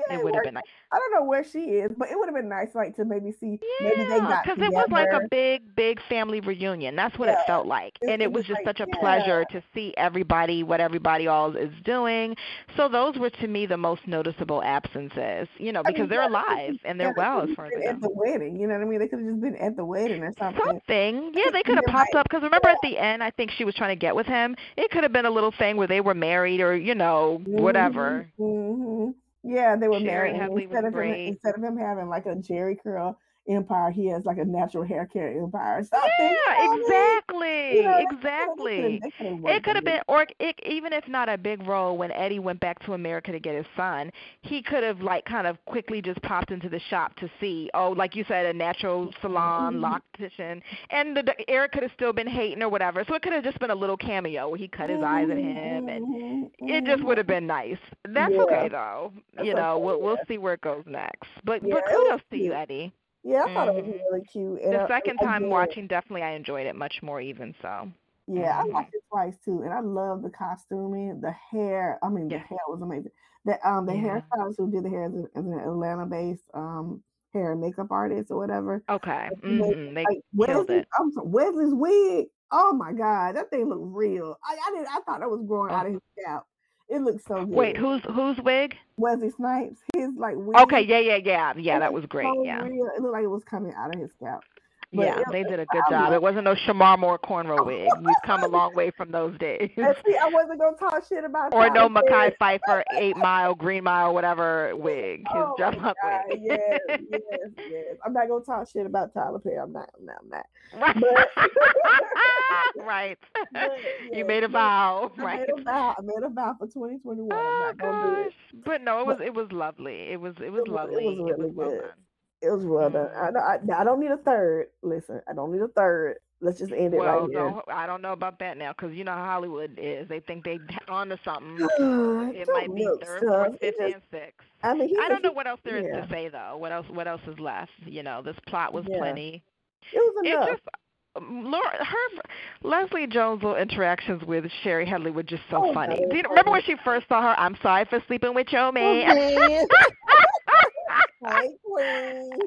It would have been nice. I don't know where she is, but it would have been nice, like to maybe see maybe they Yeah, got because it was like a big, big family reunion. That's what it felt like, and it was just like, such a pleasure to see everybody, what everybody all is doing. So those were to me the most noticeable absences, you know, I mean, because they're yeah, alive and they're they well as far as at the wedding. You know what I mean? They could have just been at the wedding or something. Something, yeah, they could have popped right. up because remember at the end, I think she was trying to get with him. It could have been a little thing where they were married or you know whatever. hmm Yeah, they were Sherry married. Instead of him, instead of him having like a Jheri curl empire, he has like a natural hair care empire. or Something. you know Yeah, what I mean? exactly, You know, could've- exactly. It could have been, or it, even if not a big role, when Eddie went back to America to get his son, he could have like kind of quickly just popped into the shop to see, oh, like you said, a natural salon, Mhm. loctician, and the, the Eric could have still been hating or whatever. So it could have just been a little cameo where he cut his eyes at him, and Mhm, it just would have been nice. That's Yeah. okay though. That's you know, okay, we'll we'll see where it goes next. But Yeah, but kudos to you. Eddie. Yeah, I thought it was really cute. And The I- second time again, watching, definitely I enjoyed it much more even so. Yeah, I Mhm. watched it twice too, and I love the costuming, the hair. I mean, the hair was amazing. The um, the Yeah. hairstylist who did the hair is, is an Atlanta-based um hair and makeup artist or whatever. Okay. Made- Mhm. They like killed Wesley, it. I'm sorry, Wesley's wig. Oh my God, that thing looked real. I I didn't. I thought that was growing out of his scalp. It looked so good. Wait, who's whose wig? Wesley Snipes, his like wig. Okay, yeah, yeah, yeah, yeah. it That was great. so Yeah, real. It looked like it was coming out of his scalp. But yeah. it- They did a good job. love It wasn't no Shemar Moore cornrow wig. We've come a long way from those days. See, I wasn't gonna talk shit about Or no Mekhi Phifer Eight Mile, Green Mile, whatever wig. His Oh dress up God, wig. yes, yes, yes. I'm not gonna talk shit about Tyler Perry. I'm not. I'm not. I'm not. Right. But- right. But, you made a vow, I right? made a vow. I made a vow for 2021. I'm Oh not gonna do oh, it. gosh. But no, it was it was lovely. It was it was- was it lovely. was really well good. done. It was well done. I, I, I don't need a third. Listen, I don't need a third. Let's just end it Well, right here. no, I don't know about that now because you know how Hollywood is. They think they're onto something. It might be third, fourth, fifth, just, and sixth. I mean, I don't know what else there is yeah, to say though. What else? What else is left? You know, this plot was yeah. plenty. It was It enough. just um, Laura, her Leslie Jones' little interactions with Shari Headley were just so Oh, funny. Do you remember when she first saw her? I'm sorry for sleeping with your Oh, man. Hey.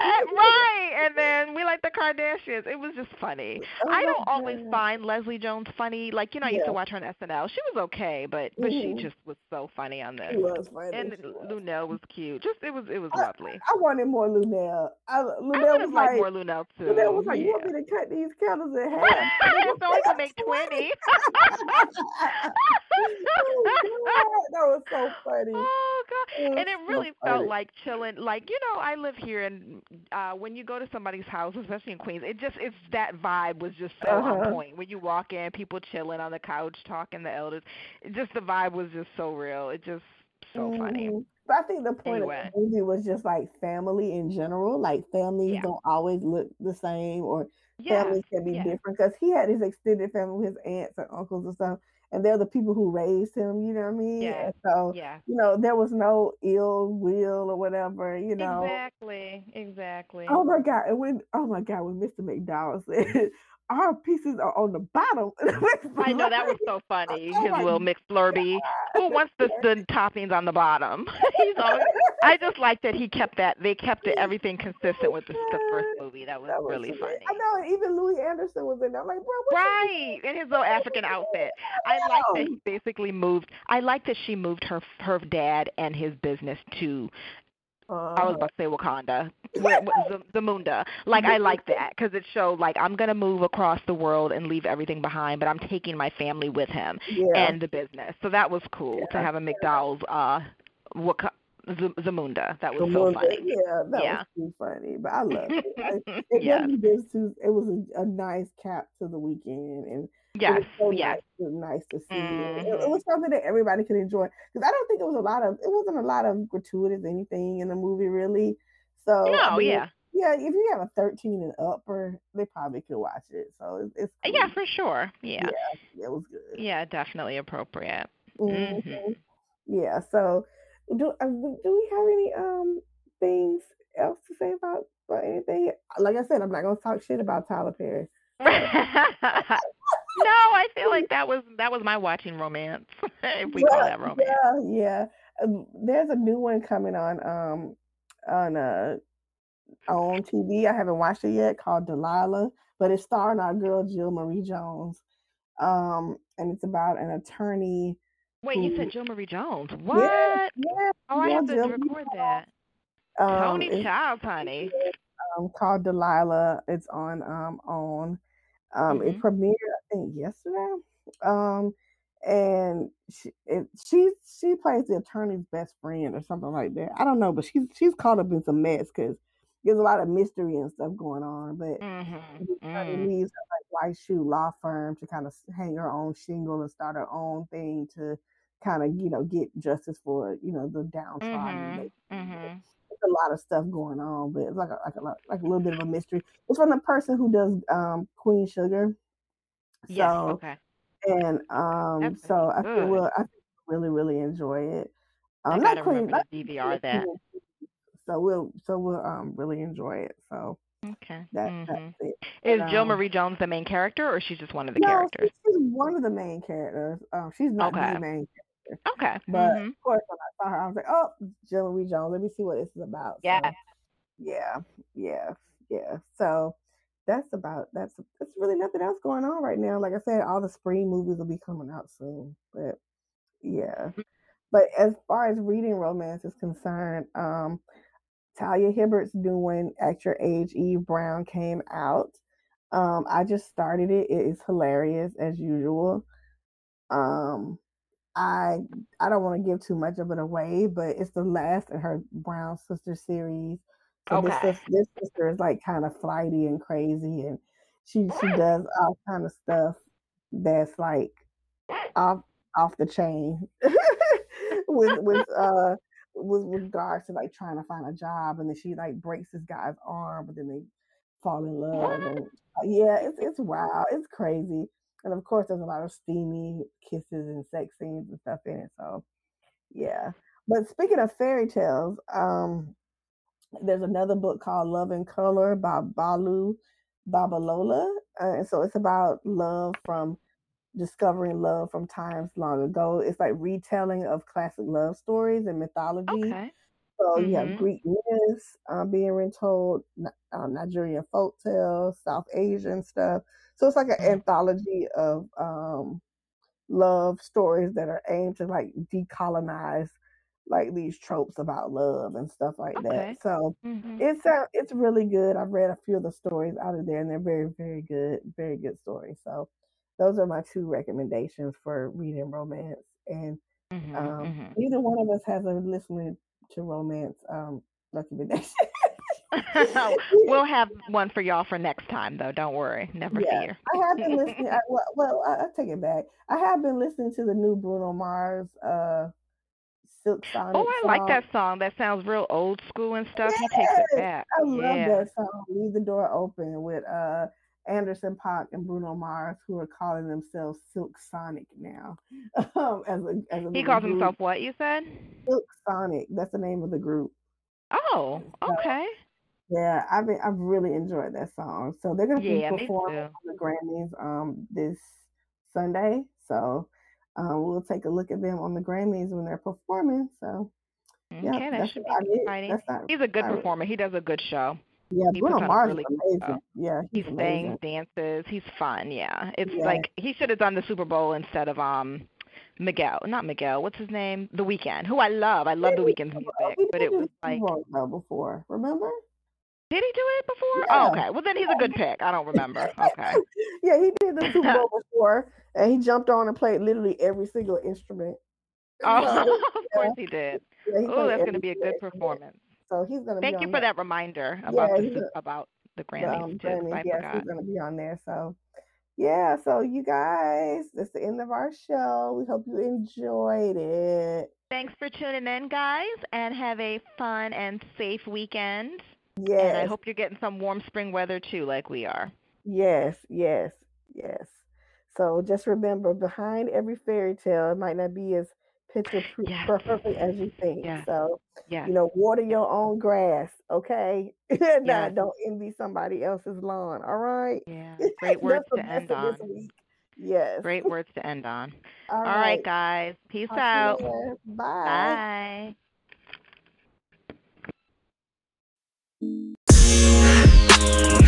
Uh, right, and then we like the Kardashians. It was just funny. Oh I don't always God. find Leslie Jones funny. Like you know, I used to watch her on SNL. She was okay, but but she hmm just was so funny on She was funny. And She was. Lunell was cute. Just it was it was I, lovely. I wanted more Lunell. I, I Lunell would was like, more Lunell Lunell was too. like, you want me to cut these candles in half? Nigga, so I can make 20. twenty. oh, God. That was so funny. God. It was And it really felt like chilling. Like, you know, I live here and uh when you go to somebody's house, especially in Queens, it just it's that vibe was just so on Uh-huh. point. When you walk in, people chilling on the couch talking to elders. It just the vibe was just so real. It just so funny. hmm But I think the point of Anyway. the movie was just like family in general. Like families Yeah. don't always look the same, or Yes. families can be Yes. different. Because he had his extended family, his aunts and uncles and stuff, and they're the people who raised him. You know what I mean? Yeah. And so, Yeah. you know, there was no ill will or whatever. You know. Exactly. Exactly. Oh my god! And when oh my god, when Mr. McDowell said our pieces are on the bottom, I know that was so oh funny. Oh His little mixed blurby. Who wants the the toppings on the bottom? He's always. I just like that he kept that. They kept it, everything consistent with the, the first movie. That was, That was really hilarious. funny. I know, even Louie Anderson was in there. I'm like, bro, Right, in his little African outfit. I like that he basically moved. I like that she moved her her dad and his business to. I was Uh, about to say Wakanda, what, Z- Zamunda. Like I like that because it showed like I'm gonna move across the world and leave everything behind, but I'm taking my family with him yeah. and the business. So that was cool to have a McDowell's uh Waka- Z- Zamunda. That was so funny. Yeah, that Yeah. was too funny, but I loved it. It yes. really too. It was a, a nice cap to the weekend, and Yes. so Yes. nice, it was nice to see. It, it Mhm. was something that everybody could enjoy because I don't think it was a lot of. It wasn't a lot of gratuitous anything in the movie, really. So I mean, Yeah. yeah, if you have a thirteen and upper, they probably could watch it. So it's, it's cool. Yeah, for sure. Yeah. yeah, it was good. Yeah, definitely appropriate. Mhm. Mhm. Yeah. So, do uh, do we have any um things else to say about about anything? Like I said, I'm not gonna talk shit about Tyler Perry. no, I feel like that was that was my watching romance, if we call Yeah, that romance. yeah, yeah. Um, there's a new one coming on um on uh on TV. I haven't watched it yet called Delilah, but it's starring our girl Jill Marie Jones. Um, and it's about an attorney. Wait, you said Jill Marie Jones. What? yeah. Oh, I have to Jill record that. Um, Toni Childs, honey. um, called Delilah. It's on um on um it Mhm. premiered I think yesterday. Um and she it, she she plays the attorney's best friend or something like that. I don't know, but she's she's caught up in some mess because there's a lot of mystery and stuff going on. But Mhm. the attorney Mm. leaves her like white shoe law firm to kind of hang her own shingle and start her own thing to kind of you know get justice for you know the downtrodden. Mhm. A lot of stuff going on, but it's like a, like a lot- like a little bit of a mystery. It's from the person who does um Queen Sugar. Yes. So Okay. and um That's so I think we'll I think we'll really really enjoy it. I Um, gotta not Queen, not DVR that. so we'll so we'll um really enjoy it. So Okay. that Mhm. that's it. Is And, Jill um, Marie Jones the main character, or she's just one of the no, characters? she's, she's one of the main characters. Um, she's not Okay. the main, Okay. but Mhm. of course when I saw her, I was like, oh, Jill Marie Jones. Let me see what this is about. So, Yeah. yeah, yeah, yeah. So that's about that's that's really nothing else going on right now. Like I said, all the spring movies will be coming out soon. But yeah. But as far as reading romance is concerned, um, Talia Hibbert's doing Act Your Age Eve Brown came out. Um, I just started it. It is hilarious as usual. Um, I I don't want to give too much of it away, but it's the last in her Brown sister series. So this Okay. sis- this sister is like kind of flighty and crazy, and she she does all kind of stuff that's like off off the chain with with uh with with regards to like trying to find a job, and then she like breaks this guy's arm, but then they fall in love and yeah, it's it's wild. It's crazy. And of course there's a lot of steamy kisses and sex scenes and stuff in it. So yeah. But speaking of fairy tales, um, there's another book called Love in Color by Bolu Babalola. Uh, and so it's about love from discovering love from times long ago. It's like retelling of classic love stories and mythology. Okay. So you have Mhm. Greek myths um, being retold, um, Nigerian folk tales, South Asian stuff. So it's like an Mm. anthology of um, love stories that are aimed to like decolonize like these tropes about love and stuff like that. Okay. So Mhm. it's uh, it's really good. I've read a few of the stories out of there, and they're very very good, very good stories. So those are my two recommendations for reading romance. And Mhm. um, Mhm. neither one of us has a listening to romance um, recommendation. we'll have one for y'all for next time, though. Don't worry. Never Yeah, fear. I have been listening. I, well, well I, I take it back. I have been listening to the new Bruno Mars uh, Silk oh, I like that song. That sounds real old school and stuff. He takes it back. I love Yeah. that song. Leave the door open with uh, Anderson Paak and Bruno Mars, who are calling themselves Silk Sonic now. um, as a as a He calls group. himself what you said? Silk Sonic. That's the name of the group. Oh, So okay. yeah, I've been, I've really enjoyed that song. So they're gonna be Yeah, me performing on the Grammys um this Sunday. So um, we'll take a look at them on the Grammys when they're performing. So yeah, Okay, that should be exciting. He's a good performer. He does a good show. Yeah, He Bruno puts on a Mars really is amazing. show. Yeah, He he's sings, dances. He's fun. Yeah, it's Yeah. like he should have done the Super Bowl instead of um Miguel. Not Miguel. What's his name? The Weeknd, who I love. I love The Weeknd's music, He but did it was the like, Super Bowl before. Remember? did he do it before? Yeah. Oh, okay. Well, then he's a good pick. I don't remember. Okay. yeah, he did the Super Bowl before, and he jumped on and played literally every single instrument. Oh, of course he did. Oh, that's going to be a good performance. So he's gonna Thank you for that. that reminder about Yeah, the about the the, Grammys um, Grammys. Yes, he's gonna be on there. So yeah, so you guys, that's the end of our show. We hope you enjoyed it. Thanks for tuning in, guys, and have a fun and safe weekend. Yes. And I hope you're getting some warm spring weather too, like we are. Yes, yes, yes. So just remember, behind every fairy tale, it might not be as picture perfect as you think. So Yes. you know, water your own grass, okay? Yes. don't envy somebody else's lawn. All right. Yeah. Great words to end on. week. Yes. Great words to end on. All All right, guys. Peace Talk out. Bye. Bye.